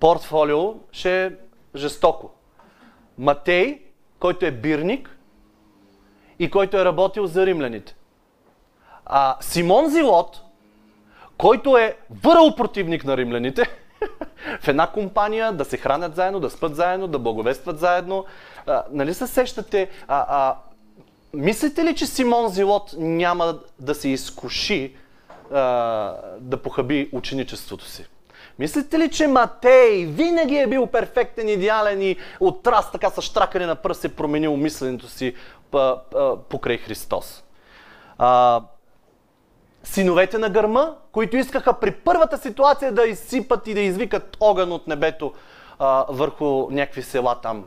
[SPEAKER 2] портфолио, ще е жестоко. Матей, който е бирник и който е работил за римляните. А Симон Зилот, който е върл противник на римляните, в една компания да се хранят заедно, да спят заедно, да благовестват заедно. А, нали се сещате? А, а, мислите ли, че Симон Зилот няма да се изкуши а, да похаби ученичеството си? Мислите ли, че Матей винаги е бил перфектен, идеален и от раз така с штракане на пръст е променил мисленето си покрай Христос? А, синовете на гърма, които искаха при първата ситуация да изсипат и да извикат огън от небето а, върху някакви села там.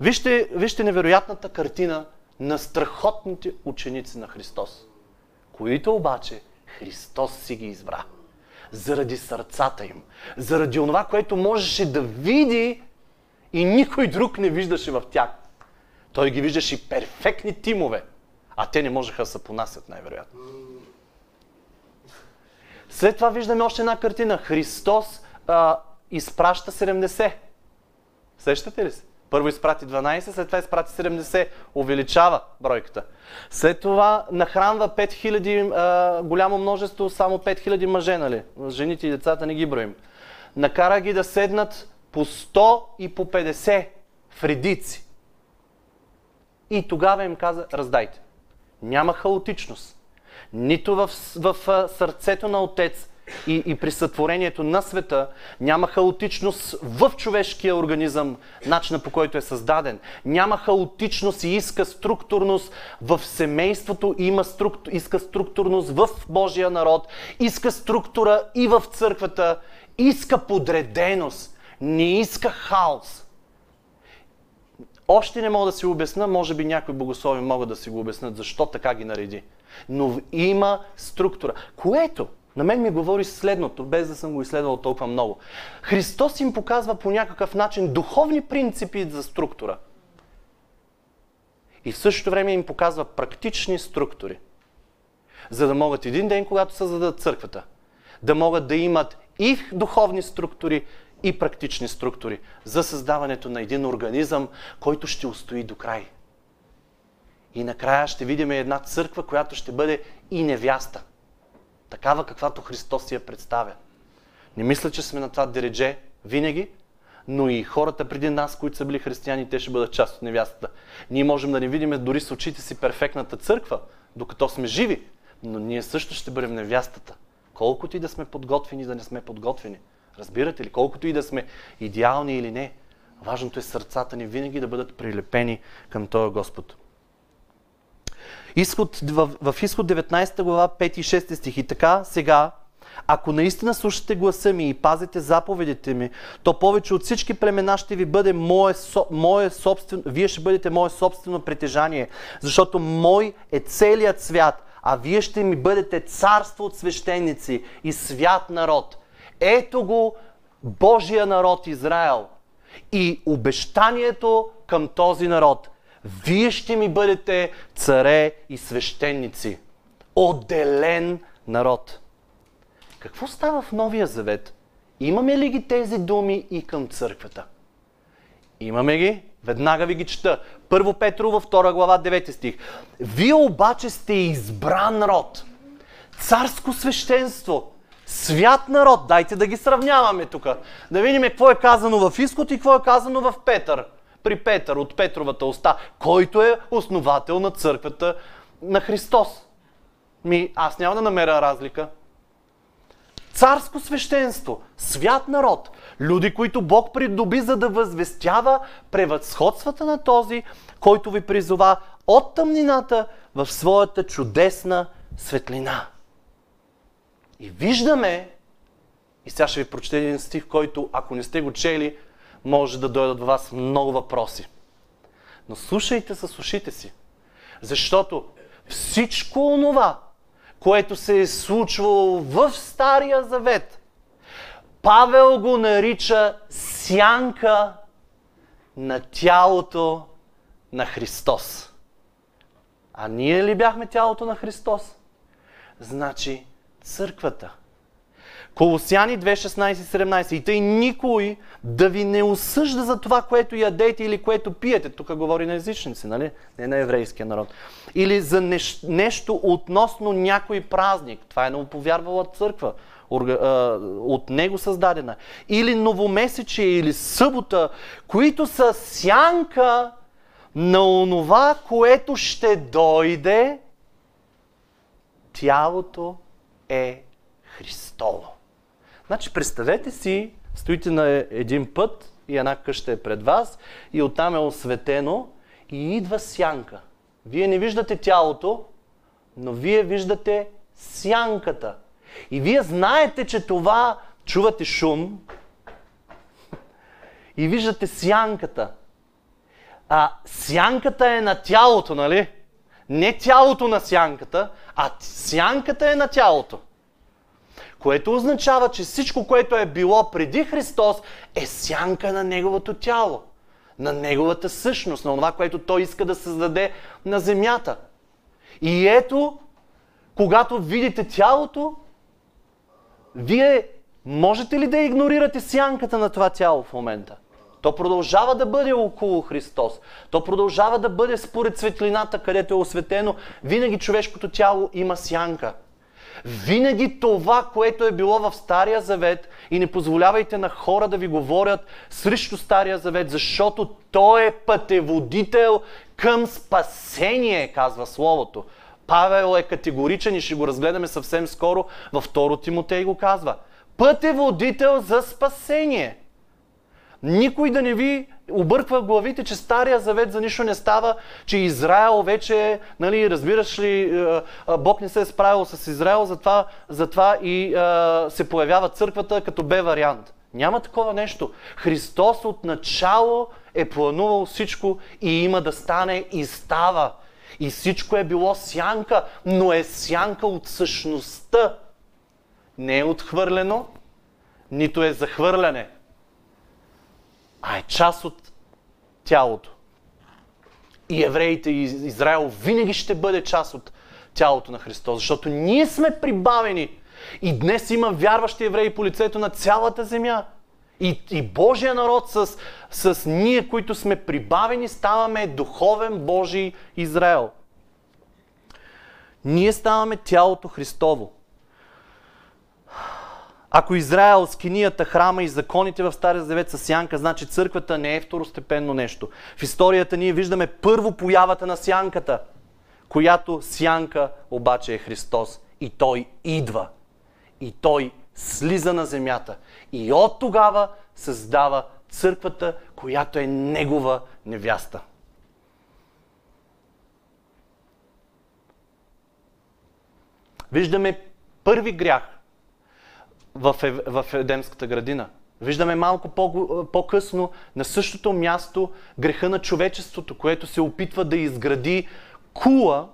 [SPEAKER 2] Вижте, вижте невероятната картина на страхотните ученици на Христос, които обаче Христос си ги избра. Заради сърцата им, заради онова, което можеше да види и никой друг не виждаше в тях. Той ги виждаше перфектни тимове – а те не можеха да се понасят, най-вероятно. След това виждаме още една картина. Христос а, изпраща 70. Сещате ли се? Първо изпрати 12, след това изпрати 70. Увеличава бройката. След това нахранва 5000, а, голямо множество, само 5000 мъже, нали? Жените и децата не ги броим. Накара ги да седнат по 100 и по 50 в редици. И тогава им каза, раздайте. Няма хаотичност. Нито в, в, сърцето на Отец и, и при сътворението на света няма хаотичност в човешкия организъм, начина по който е създаден. Няма хаотичност и иска структурност в семейството, има структу, иска структурност в Божия народ, иска структура и в църквата, иска подреденост, не иска хаос. Още не мога да си обясна, може би някои богослови могат да си го обяснат, защо така ги нареди. Но има структура, което на мен ми говори следното, без да съм го изследвал толкова много. Христос им показва по някакъв начин духовни принципи за структура. И в същото време им показва практични структури. За да могат един ден, когато създадат църквата, да могат да имат и духовни структури, и практични структури за създаването на един организъм, който ще устои до край. И накрая ще видим една църква, която ще бъде и невяста. Такава, каквато Христос си я представя. Не мисля, че сме на това дередже винаги, но и хората преди нас, които са били християни, те ще бъдат част от невястата. Ние можем да не видим дори с очите си перфектната църква, докато сме живи, но ние също ще бъдем невястата. Колкото и да сме подготвени, да не сме подготвени. Разбирате ли? Колкото и да сме идеални или не, важното е сърцата ни винаги да бъдат прилепени към този Господ. Изход, в, в изход 19 глава 5 и 6 стих. И така, сега, ако наистина слушате гласа ми и пазите заповедите ми, то повече от всички племена ще ви бъде мое, мое собствено, вие ще бъдете мое собствено притежание, защото мой е целият свят, а вие ще ми бъдете царство от свещеници и свят народ. Ето го Божия народ Израел. И обещанието към този народ. Вие ще ми бъдете царе и свещеници. Отделен народ. Какво става в Новия Завет? Имаме ли ги тези думи и към църквата? Имаме ги. Веднага ви ги чета. Първо Петрово, 2 глава, 9 стих. Вие обаче сте избран народ. Царско свещенство Свят народ, дайте да ги сравняваме тук. Да видим какво е казано в Изход и какво е казано в Петър. При Петър от Петровата уста, който е основател на църквата на Христос. Ми, аз няма да намеря разлика. Царско свещенство, свят народ, люди, които Бог придоби, за да възвестява превъзходствата на този, който ви призова от тъмнината в своята чудесна светлина. И виждаме, и сега ще ви прочета един стих, който, ако не сте го чели, може да дойдат в вас много въпроси. Но слушайте с ушите си. Защото всичко онова, което се е случвало в Стария Завет, Павел го нарича сянка на тялото на Христос. А ние ли бяхме тялото на Христос? Значи църквата – Колосяни 2.16-17. И тъй никой да ви не осъжда за това, което ядете или което пиете. Тук говори на езичници, нали? Не на еврейския народ. Или за неш... нещо относно някой празник. Това е новоповярвала църква. От него създадена. Или новомесечие, или събота, които са сянка на онова, което ще дойде. Тялото е Христово. Значи представете си, стоите на един път и една къща е пред вас и оттам е осветено и идва сянка. Вие не виждате тялото, но вие виждате сянката. И вие знаете, че това чувате шум и виждате сянката. А сянката е на тялото, нали? Не тялото на сянката, а сянката е на тялото. Което означава, че всичко, което е било преди Христос, е сянка на Неговото тяло, на Неговата същност, на това, което Той иска да създаде на земята. И ето, когато видите тялото, вие можете ли да игнорирате сянката на това тяло в момента? То продължава да бъде около Христос. То продължава да бъде според светлината, където е осветено. Винаги човешкото тяло има сянка – винаги това, което е било в Стария Завет и не позволявайте на хора да ви говорят срещу Стария Завет, защото той е пътеводител към спасение, казва Словото. Павел е категоричен и ще го разгледаме съвсем скоро. Във второ Тимотей го казва. Пътеводител за спасение. Никой да не ви обърква главите, че Стария Завет за нищо не става, че Израел вече, нали, разбираш ли, е, е, Бог не се е справил с Израел, затова, затова и а, е, се появява църквата като Б вариант. Няма такова нещо. Христос от начало е планувал всичко и има да стане и става. И всичко е било сянка, но е сянка от същността. Не е отхвърлено, нито е захвърляне а е част от тялото. И евреите и Израел винаги ще бъде част от тялото на Христос, защото ние сме прибавени. И днес има вярващи евреи по лицето на цялата земя. И, и Божия народ с, с ние, които сме прибавени, ставаме духовен Божий Израел. Ние ставаме тялото Христово. Ако Израел, скинията, храма и законите в Стария Завет са сянка, значи църквата не е второстепенно нещо. В историята ние виждаме първо появата на сянката, която сянка обаче е Христос. И Той идва. И Той слиза на земята. И от тогава създава църквата, която е Негова невяста. Виждаме първи грях в, в Едемската градина. Виждаме малко по- по-късно на същото място греха на човечеството, което се опитва да изгради кула.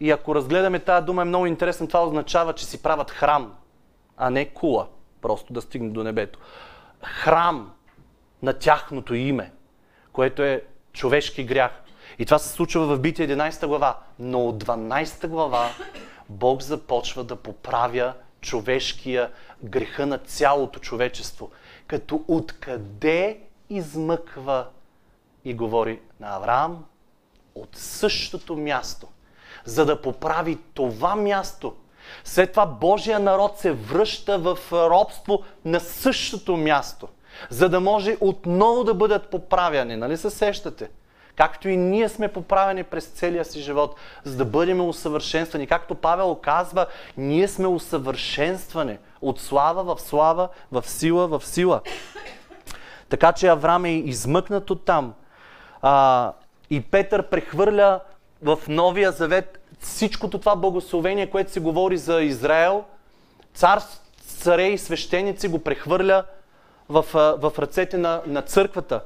[SPEAKER 2] И ако разгледаме тази дума е много интересно, това означава, че си правят храм, а не кула, просто да стигне до небето. Храм на тяхното име, което е човешки грях. И това се случва в Битие 11 глава. Но от 12 глава Бог започва да поправя човешкия греха на цялото човечество. Като откъде измъква и говори на Авраам от същото място, за да поправи това място. След това Божия народ се връща в робство на същото място, за да може отново да бъдат поправяни. Нали се сещате? Както и ние сме поправени през целия си живот, за да бъдем усъвършенствани. Както Павел казва, ние сме усъвършенствани от слава в слава, в сила в сила. Така че Авраам е измъкнат от там. А, и Петър прехвърля в Новия Завет всичкото това благословение, което се говори за Израел, цар, царе и свещеници го прехвърля в, в ръцете на, на църквата.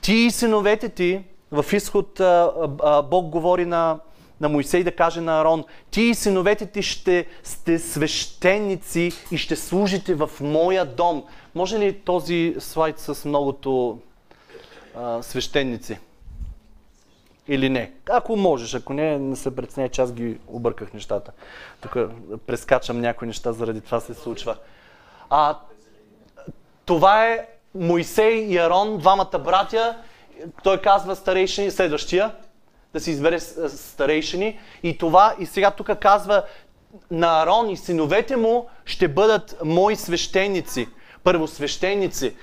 [SPEAKER 2] Ти и синовете ти, в изход Бог говори на, на Моисей да каже на Арон, ти и синовете ти ще сте свещеници и ще служите в моя дом. Може ли този слайд с многото а, свещеници? Или не? Ако можеш, ако не, не се преценя, че аз ги обърках нещата. Тук прескачам някои неща, заради това се случва. А, това е Моисей и Арон, двамата братя. Той казва старейшини, следващия, да се избере старейшини. И това, и сега тук казва на Арон и синовете му ще бъдат мои свещеници, първосвещеници.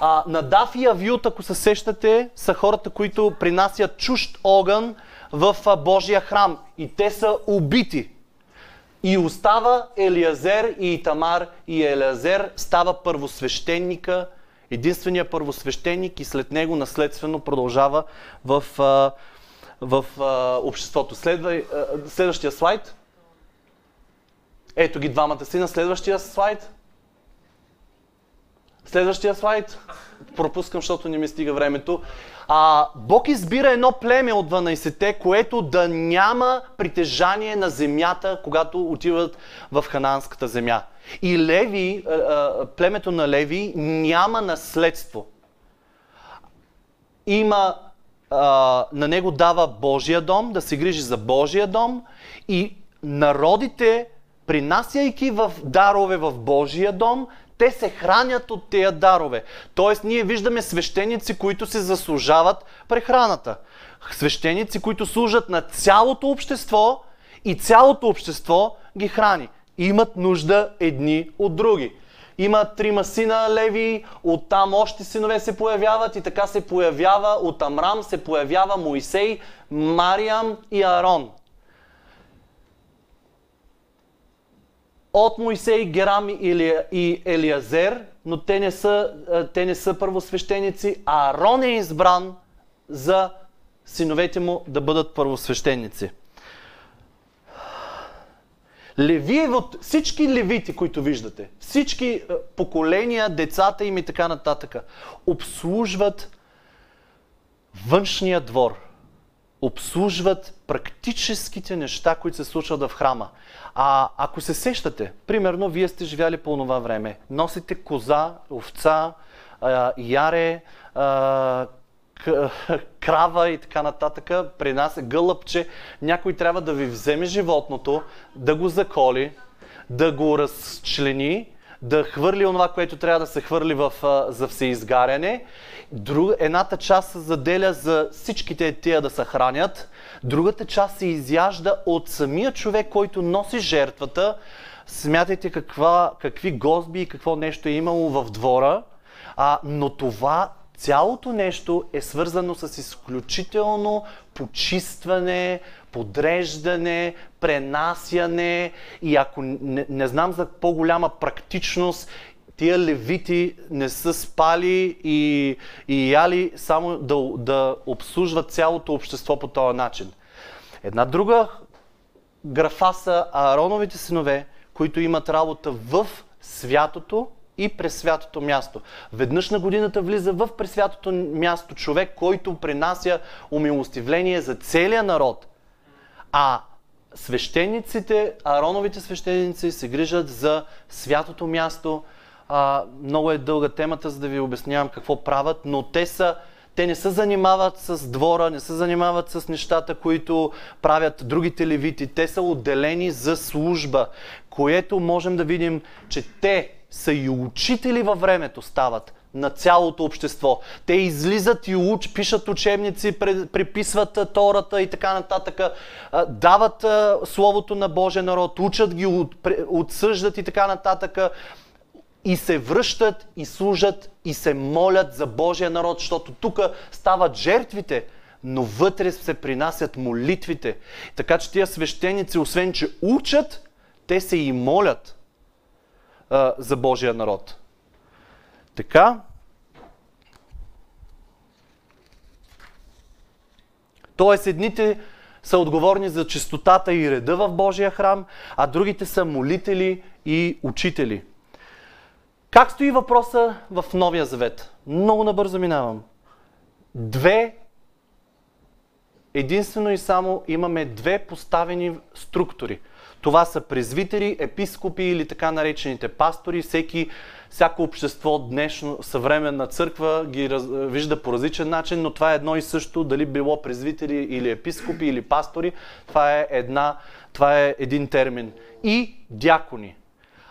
[SPEAKER 2] А, Надав и Авиот, ако се сещате, са хората, които принасят чужд огън в Божия храм. И те са убити. И остава Елиазер и Итамар. И Елиазер става първосвещеника, единствения първосвещеник и след него наследствено продължава в, в, в обществото. Следва, следващия слайд. Ето ги двамата си на следващия слайд. Следващия слайд. Пропускам, защото не ми стига времето. А, Бог избира едно племе от 12-те, което да няма притежание на земята, когато отиват в хананската земя. И Леви, племето на Леви няма наследство. Има, на него дава Божия дом, да се грижи за Божия дом и народите, принасяйки в дарове в Божия дом, те се хранят от тези дарове. Тоест, ние виждаме свещеници, които се заслужават прехраната. Свещеници, които служат на цялото общество и цялото общество ги храни. Имат нужда едни от други. Има трима сина Леви, оттам още синове се появяват и така се появява, от Амрам се появява Моисей, Мариам и Аарон. от Моисей, Герам и Елиазер, но те не са, те не са първосвещеници, а Арон е избран за синовете му да бъдат първосвещеници. Левиевот, всички левити, които виждате, всички поколения, децата им и така нататък, обслужват външния двор – обслужват практическите неща, които се случват в храма. А ако се сещате, примерно, вие сте живяли по това време, носите коза, овца, яре, крава и така нататък, при нас е гълъбче, някой трябва да ви вземе животното, да го заколи, да го разчлени, да хвърли онова, което трябва да се хвърли в, за всеизгаряне. Друг, едната част се заделя за всичките тия да се хранят, другата част се изяжда от самия човек, който носи жертвата. Смятайте каква, какви гозби и какво нещо е имало в двора, а, но това цялото нещо е свързано с изключително почистване, подреждане, пренасяне и ако не, не знам за по-голяма практичност, тия левити не са спали и, и яли само да, да обслужват цялото общество по този начин. Една друга графа са Аароновите синове, които имат работа в святото и пресвятото място. Веднъж на годината влиза в пресвятото място човек, който принася умилостивление за целия народ. А свещениците, Ароновите свещеници се грижат за святото място. А, много е дълга темата, за да ви обяснявам какво правят, но те са те не се занимават с двора, не се занимават с нещата, които правят другите левити. Те са отделени за служба, което можем да видим, че те са и учители във времето стават на цялото общество. Те излизат и уч, пишат учебници, приписват Тората и така нататък, дават Словото на Божия народ, учат ги, отсъждат и така нататък и се връщат и служат и се молят за Божия народ, защото тук стават жертвите, но вътре се принасят молитвите. Така че тия свещеници, освен че учат, те се и молят за Божия народ. Така. Тоест, едните са отговорни за чистотата и реда в Божия храм, а другите са молители и учители. Как стои въпроса в Новия Завет? Много набързо минавам. Две, единствено и само имаме две поставени структури. Това са презвитери, епископи или така наречените пастори. Всеки, всяко общество, днешно, съвременна църква ги раз, вижда по различен начин, но това е едно и също, дали било презвитери или епископи или пастори. Това е, една, това е един термин. И дякони.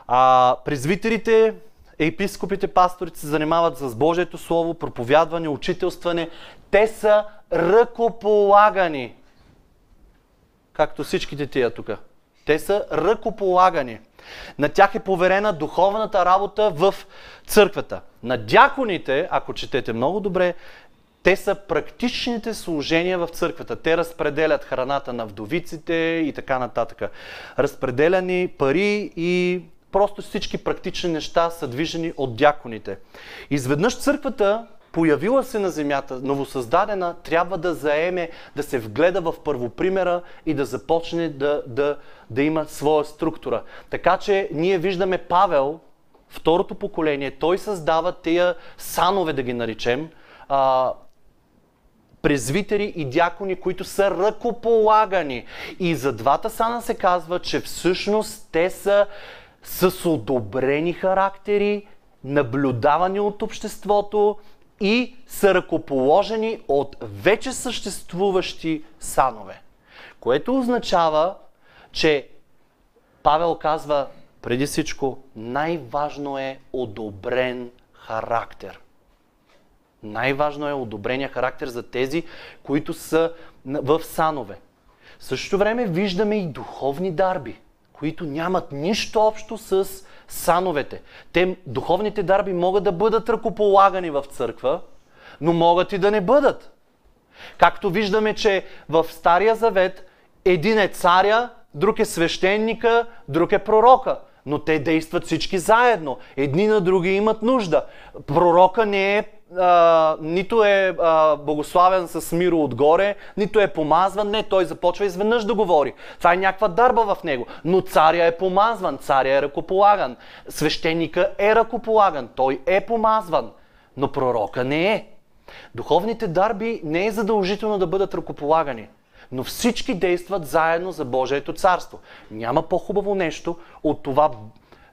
[SPEAKER 2] А, презвитерите, епископите, пасторите се занимават с Божието Слово, проповядване, учителстване. Те са ръкополагани. Както всичките тия тук. Те са ръкополагани. На тях е поверена духовната работа в църквата. На дяконите, ако четете много добре, те са практичните служения в църквата. Те разпределят храната на вдовиците и така нататък. Разпределяни пари и просто всички практични неща са движени от дяконите. Изведнъж църквата появила се на земята, новосъздадена, трябва да заеме, да се вгледа в първопримера и да започне да, да, да има своя структура. Така че ние виждаме Павел, второто поколение, той създава тия санове, да ги наречем, а, презвитери и дякони, които са ръкополагани. И за двата сана се казва, че всъщност те са с одобрени характери, наблюдавани от обществото и са ръкоположени от вече съществуващи санове. Което означава, че Павел казва преди всичко, най-важно е одобрен характер. Най-важно е одобрения характер за тези, които са в санове. В същото време виждаме и духовни дарби, които нямат нищо общо с сановете. Те, духовните дарби могат да бъдат ръкополагани в църква, но могат и да не бъдат. Както виждаме, че в Стария Завет един е царя, друг е свещеника, друг е пророка. Но те действат всички заедно. Едни на други имат нужда. Пророка не е а, нито е а, благославен с миро отгоре, нито е помазван. Не, той започва изведнъж да говори. Това е някаква дарба в него. Но царя е помазван, царя е ръкополаган. Свещеника е ръкополаган, той е помазван. Но пророка не е. Духовните дарби не е задължително да бъдат ръкополагани. Но всички действат заедно за Божието царство. Няма по-хубаво нещо от това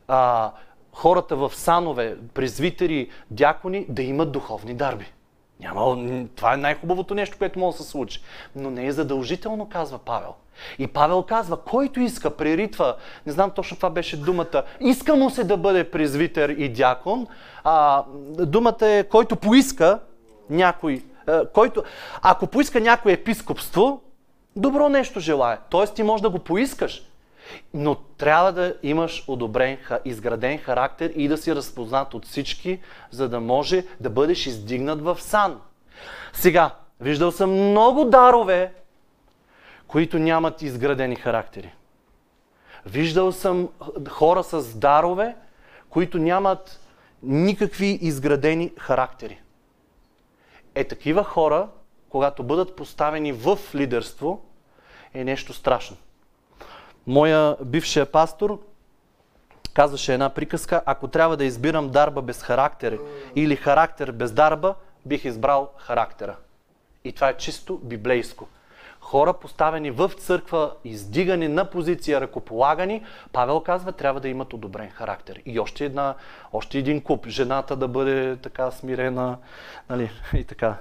[SPEAKER 2] а, хората в санове, презвитери, дякони да имат духовни дарби. Няма, това е най-хубавото нещо, което може да се случи. Но не е задължително, казва Павел. И Павел казва, който иска, преритва, не знам точно това беше думата, иска му се да бъде презвитер и дякон. А, думата е, който поиска някой, а, който, ако поиска някое епископство, добро нещо желая. Тоест ти можеш да го поискаш. Но трябва да имаш одобрен, изграден характер и да си разпознат от всички, за да може да бъдеш издигнат в сан. Сега, виждал съм много дарове, които нямат изградени характери. Виждал съм хора с дарове, които нямат никакви изградени характери. Е, такива хора, когато бъдат поставени в лидерство, е нещо страшно. Моя бившия пастор казваше една приказка, ако трябва да избирам дарба без характер или характер без дарба, бих избрал характера. И това е чисто библейско. Хора поставени в църква, издигани на позиция, ръкополагани, Павел казва, трябва да имат одобрен характер. И още, една, още един куп. Жената да бъде така смирена, нали, и така.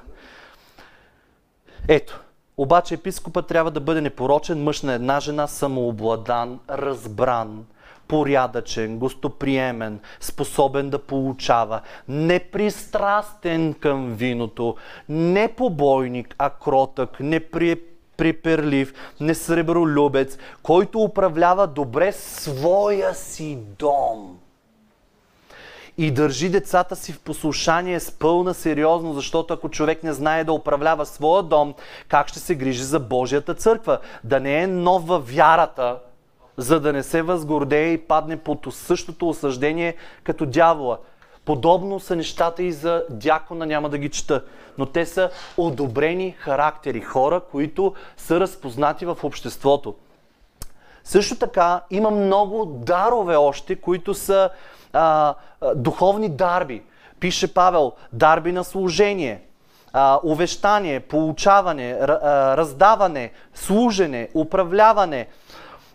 [SPEAKER 2] Ето, обаче епископът трябва да бъде непорочен мъж на една жена, самообладан, разбран, порядъчен, гостоприемен, способен да получава, непристрастен към виното, не побойник, а кротък, неприперлив, несребролюбец, който управлява добре своя си дом и държи децата си в послушание с пълна сериозност, защото ако човек не знае да управлява своя дом, как ще се грижи за Божията църква? Да не е нова вярата, за да не се възгордее и падне под същото осъждение като дявола. Подобно са нещата и за дякона, няма да ги чета. Но те са одобрени характери, хора, които са разпознати в обществото. Също така има много дарове още, които са а, духовни дарби. Пише Павел, дарби на служение, а, увещание, получаване, раздаване, служене, управляване,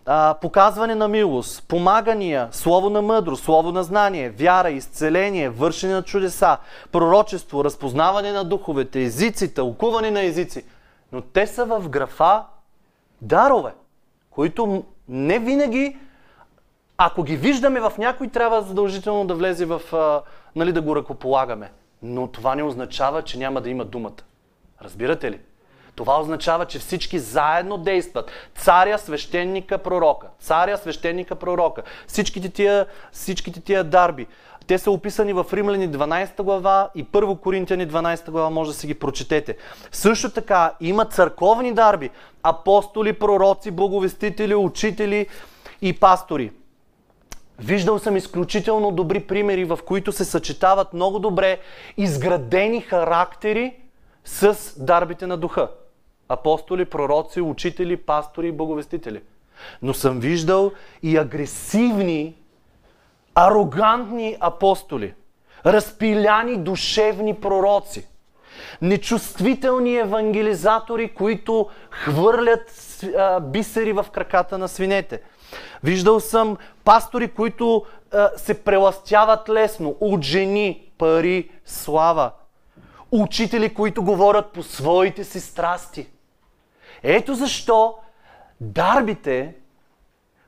[SPEAKER 2] а, показване на милост, помагания, слово на мъдрост, слово на знание, вяра, изцеление, вършене на чудеса, пророчество, разпознаване на духовете, езици, тълкуване на езици. Но те са в графа дарове, които не винаги, ако ги виждаме в някой, трябва задължително да влезе в, а, нали, да го ръкополагаме. Но това не означава, че няма да има думата. Разбирате ли? Това означава, че всички заедно действат. Царя, свещеника, пророка. Царя, свещеника, пророка. Всичките тия, всичките тия дарби. Те са описани в Римляни 12 глава и 1 Коринтияни 12 глава, може да си ги прочетете. Също така има църковни дарби. Апостоли, пророци, благовестители, учители и пастори. Виждал съм изключително добри примери, в които се съчетават много добре изградени характери с дарбите на духа апостоли, пророци, учители, пастори и боговестители. Но съм виждал и агресивни, арогантни апостоли, разпиляни душевни пророци, нечувствителни евангелизатори, които хвърлят бисери в краката на свинете. Виждал съм пастори, които а, се преластяват лесно от жени, пари, слава. Учители, които говорят по своите си страсти – ето защо дарбите,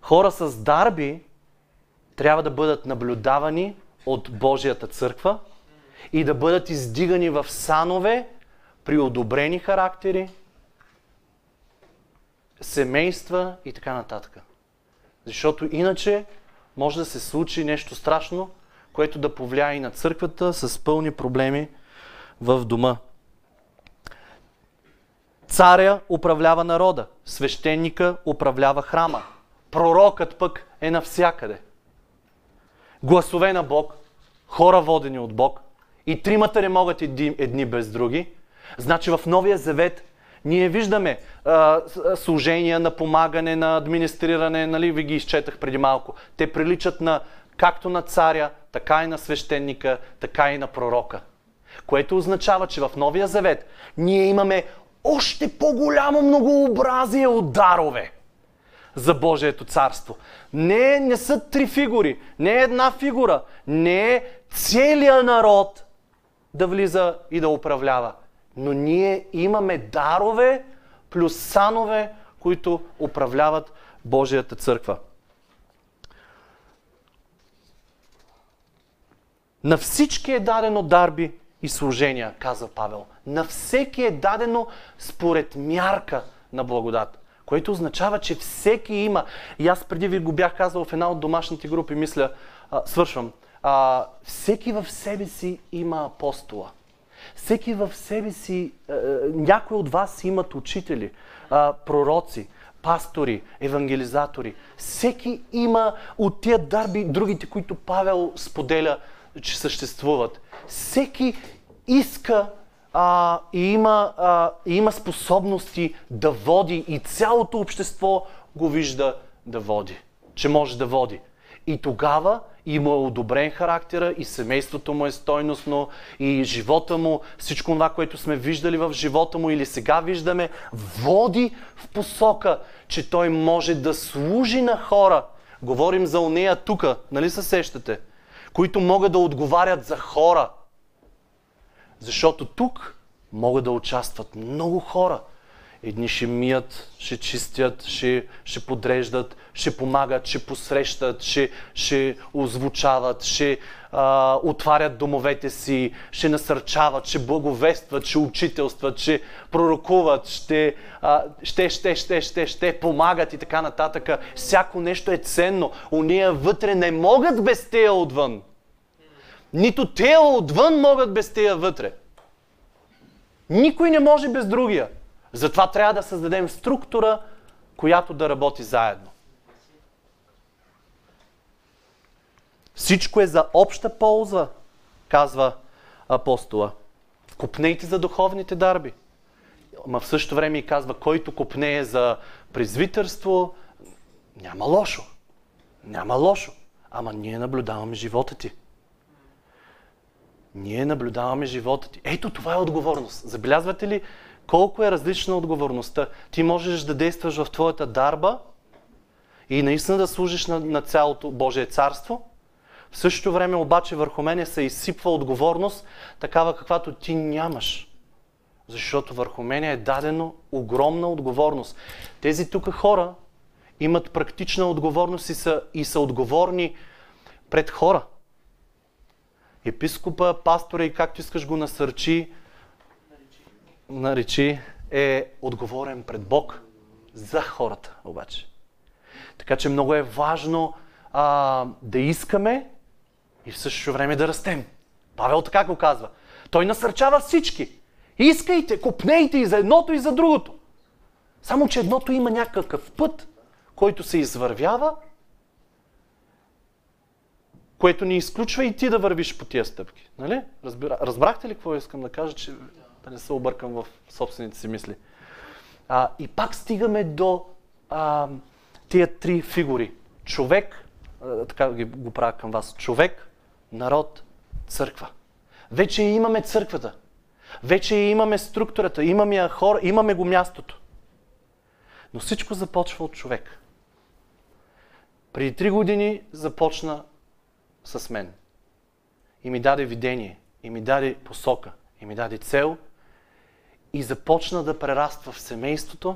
[SPEAKER 2] хора с дарби, трябва да бъдат наблюдавани от Божията църква и да бъдат издигани в санове при одобрени характери, семейства и така нататък. Защото иначе може да се случи нещо страшно, което да повлияе и на църквата с пълни проблеми в дома. Царя управлява народа, свещеника управлява храма, пророкът пък е навсякъде. Гласове на Бог, хора водени от Бог и тримата не могат едни, без други. Значи в Новия Завет ние виждаме а, служения на помагане, на администриране, нали ви ги изчетах преди малко. Те приличат на както на царя, така и на свещеника, така и на пророка. Което означава, че в Новия Завет ние имаме още по-голямо многообразие от дарове за Божието царство. Не, не са три фигури, не е една фигура, не е целият народ да влиза и да управлява. Но ние имаме дарове плюс санове, които управляват Божията църква. На всички е дадено дарби и служения, казва Павел. На всеки е дадено според мярка на благодат. Което означава, че всеки има. И аз преди ви го бях казал в една от домашните групи, мисля, а, свършвам. А, всеки в себе си има апостола. Всеки в себе си, а, някои от вас имат учители, пророци, пастори, евангелизатори. Всеки има от тия дарби, другите, които Павел споделя, че съществуват. Всеки иска а, и, има, а, и има способности да води и цялото общество го вижда да води, че може да води. И тогава и му одобрен характера, и семейството му е стойностно, и живота му, всичко това, което сме виждали в живота му или сега виждаме, води в посока, че той може да служи на хора. Говорим за онея тука, нали се сещате? Които могат да отговарят за хора – защото тук могат да участват много хора. Едни ще мият, ще чистят, ще, ще подреждат, ще помагат, ще посрещат, ще, ще озвучават, ще а, отварят домовете си, ще насърчават, ще благовестват, ще учителстват, ще пророкуват, ще, а, ще, ще, ще, ще, ще помагат и така нататък. Всяко нещо е ценно. Уния вътре не могат без тея отвън. Нито те отвън могат без тея вътре. Никой не може без другия. Затова трябва да създадем структура, която да работи заедно. Всичко е за обща полза казва апостола. Копнейте за духовните дарби. Ма в същото време и казва, който копнее за презвитърство, няма лошо. Няма лошо. Ама ние наблюдаваме живота ти. Ние наблюдаваме живота ти. Ето това е отговорност. Забелязвате ли колко е различна отговорността? Ти можеш да действаш в твоята дарба и наистина да служиш на, на цялото Божие царство. В същото време обаче върху мене се изсипва отговорност, такава каквато ти нямаш. Защото върху мене е дадено огромна отговорност. Тези тук хора имат практична отговорност и са, и са отговорни пред хора. Епископа, пастора и както искаш го насърчи, наречи, е отговорен пред Бог за хората обаче. Така че много е важно а, да искаме и в същото време да растем. Павел така го казва. Той насърчава всички. Искайте, купнейте и за едното и за другото. Само, че едното има някакъв път, който се извървява, което ни изключва и ти да вървиш по тия стъпки. Нали? Разбира... Разбрахте ли какво искам да кажа, че да не се объркам в собствените си мисли? А, и пак стигаме до а, тия три фигури. Човек, а, така го правя към вас, човек, народ, църква. Вече имаме църквата. Вече имаме структурата, имаме хора, имаме го мястото. Но всичко започва от човек. Преди три години започна с мен. И ми даде видение, и ми даде посока, и ми даде цел. И започна да прераства в семейството.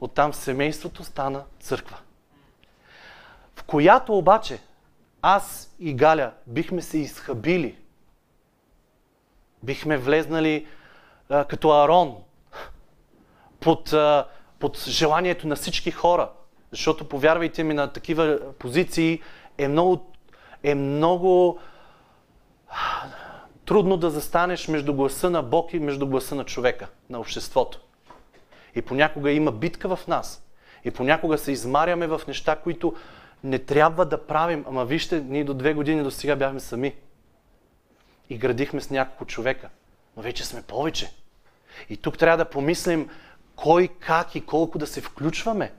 [SPEAKER 2] Оттам семейството стана църква. В която обаче аз и Галя бихме се изхабили. Бихме влезнали а, като Арон под, а, под желанието на всички хора. Защото, повярвайте ми, на такива позиции е много, е много трудно да застанеш между гласа на Бог и между гласа на човека, на обществото. И понякога има битка в нас. И понякога се измаряме в неща, които не трябва да правим. Ама вижте, ние до две години до сега бяхме сами. И градихме с няколко човека. Но вече сме повече. И тук трябва да помислим кой, как и колко да се включваме.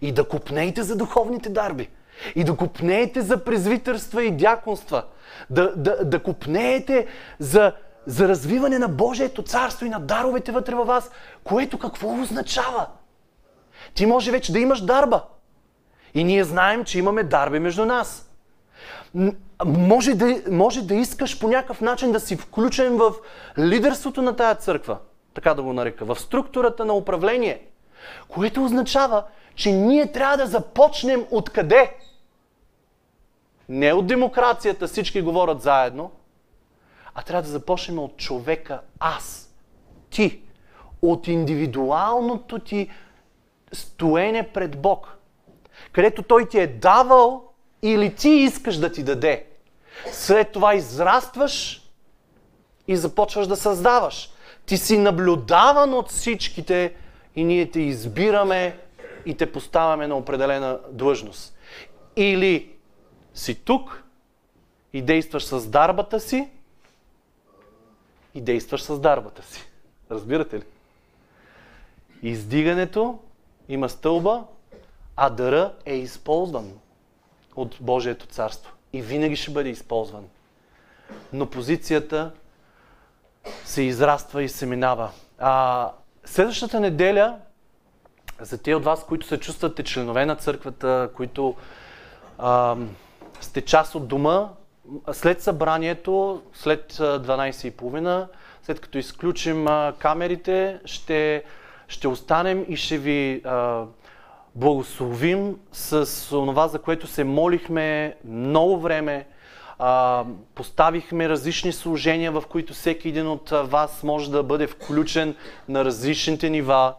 [SPEAKER 2] И да купнеете за духовните дарби. И да купнеете за презвитърства и дяконства. Да, да, да купнеете за, за развиване на Божието царство и на даровете вътре във вас. Което какво означава? Ти може вече да имаш дарба. И ние знаем, че имаме дарби между нас. Може да, може да искаш по някакъв начин да си включен в лидерството на тая църква, така да го нарека, в структурата на управление, което означава, че ние трябва да започнем откъде? Не от демокрацията, всички говорят заедно, а трябва да започнем от човека аз, ти, от индивидуалното ти стоене пред Бог, където Той ти е давал или ти искаш да ти даде. След това израстваш и започваш да създаваш. Ти си наблюдаван от всичките и ние те избираме и те поставяме на определена длъжност. Или си тук и действаш с дарбата си и действаш с дарбата си. Разбирате ли? Издигането има стълба, а дъра е използван от Божието царство. И винаги ще бъде използван. Но позицията се израства и се минава. А, следващата неделя за тези от вас, които се чувствате членове на църквата, които а, сте част от дома, след събранието, след 12.30, след като изключим камерите, ще, ще останем и ще ви а, благословим с това, за което се молихме много време. А, поставихме различни служения, в които всеки един от вас може да бъде включен на различните нива.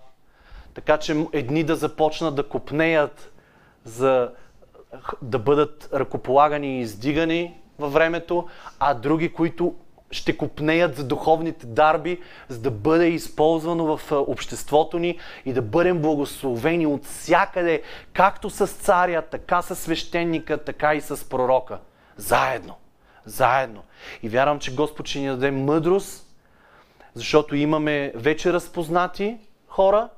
[SPEAKER 2] Така че едни да започнат да копнеят за да бъдат ръкополагани и издигани във времето, а други, които ще купнеят за духовните дарби, за да бъде използвано в обществото ни и да бъдем благословени от всякъде, както с царя, така с свещеника, така и с пророка. Заедно. заедно. И вярвам, че Господ ще ни даде мъдрост, защото имаме вече разпознати хора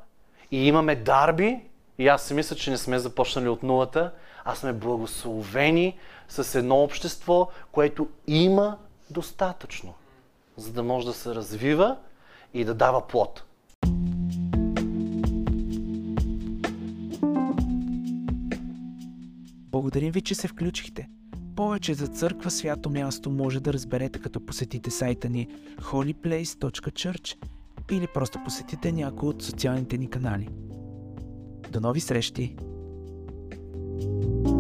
[SPEAKER 2] и имаме дарби. И аз си мисля, че не сме започнали от нулата, а сме благословени с едно общество, което има достатъчно, за да може да се развива и да дава плод.
[SPEAKER 1] Благодарим ви, че се включихте. Повече за църква свято място може да разберете като посетите сайта ни holyplace.church или просто посетите някой от социалните ни канали. До нови срещи! you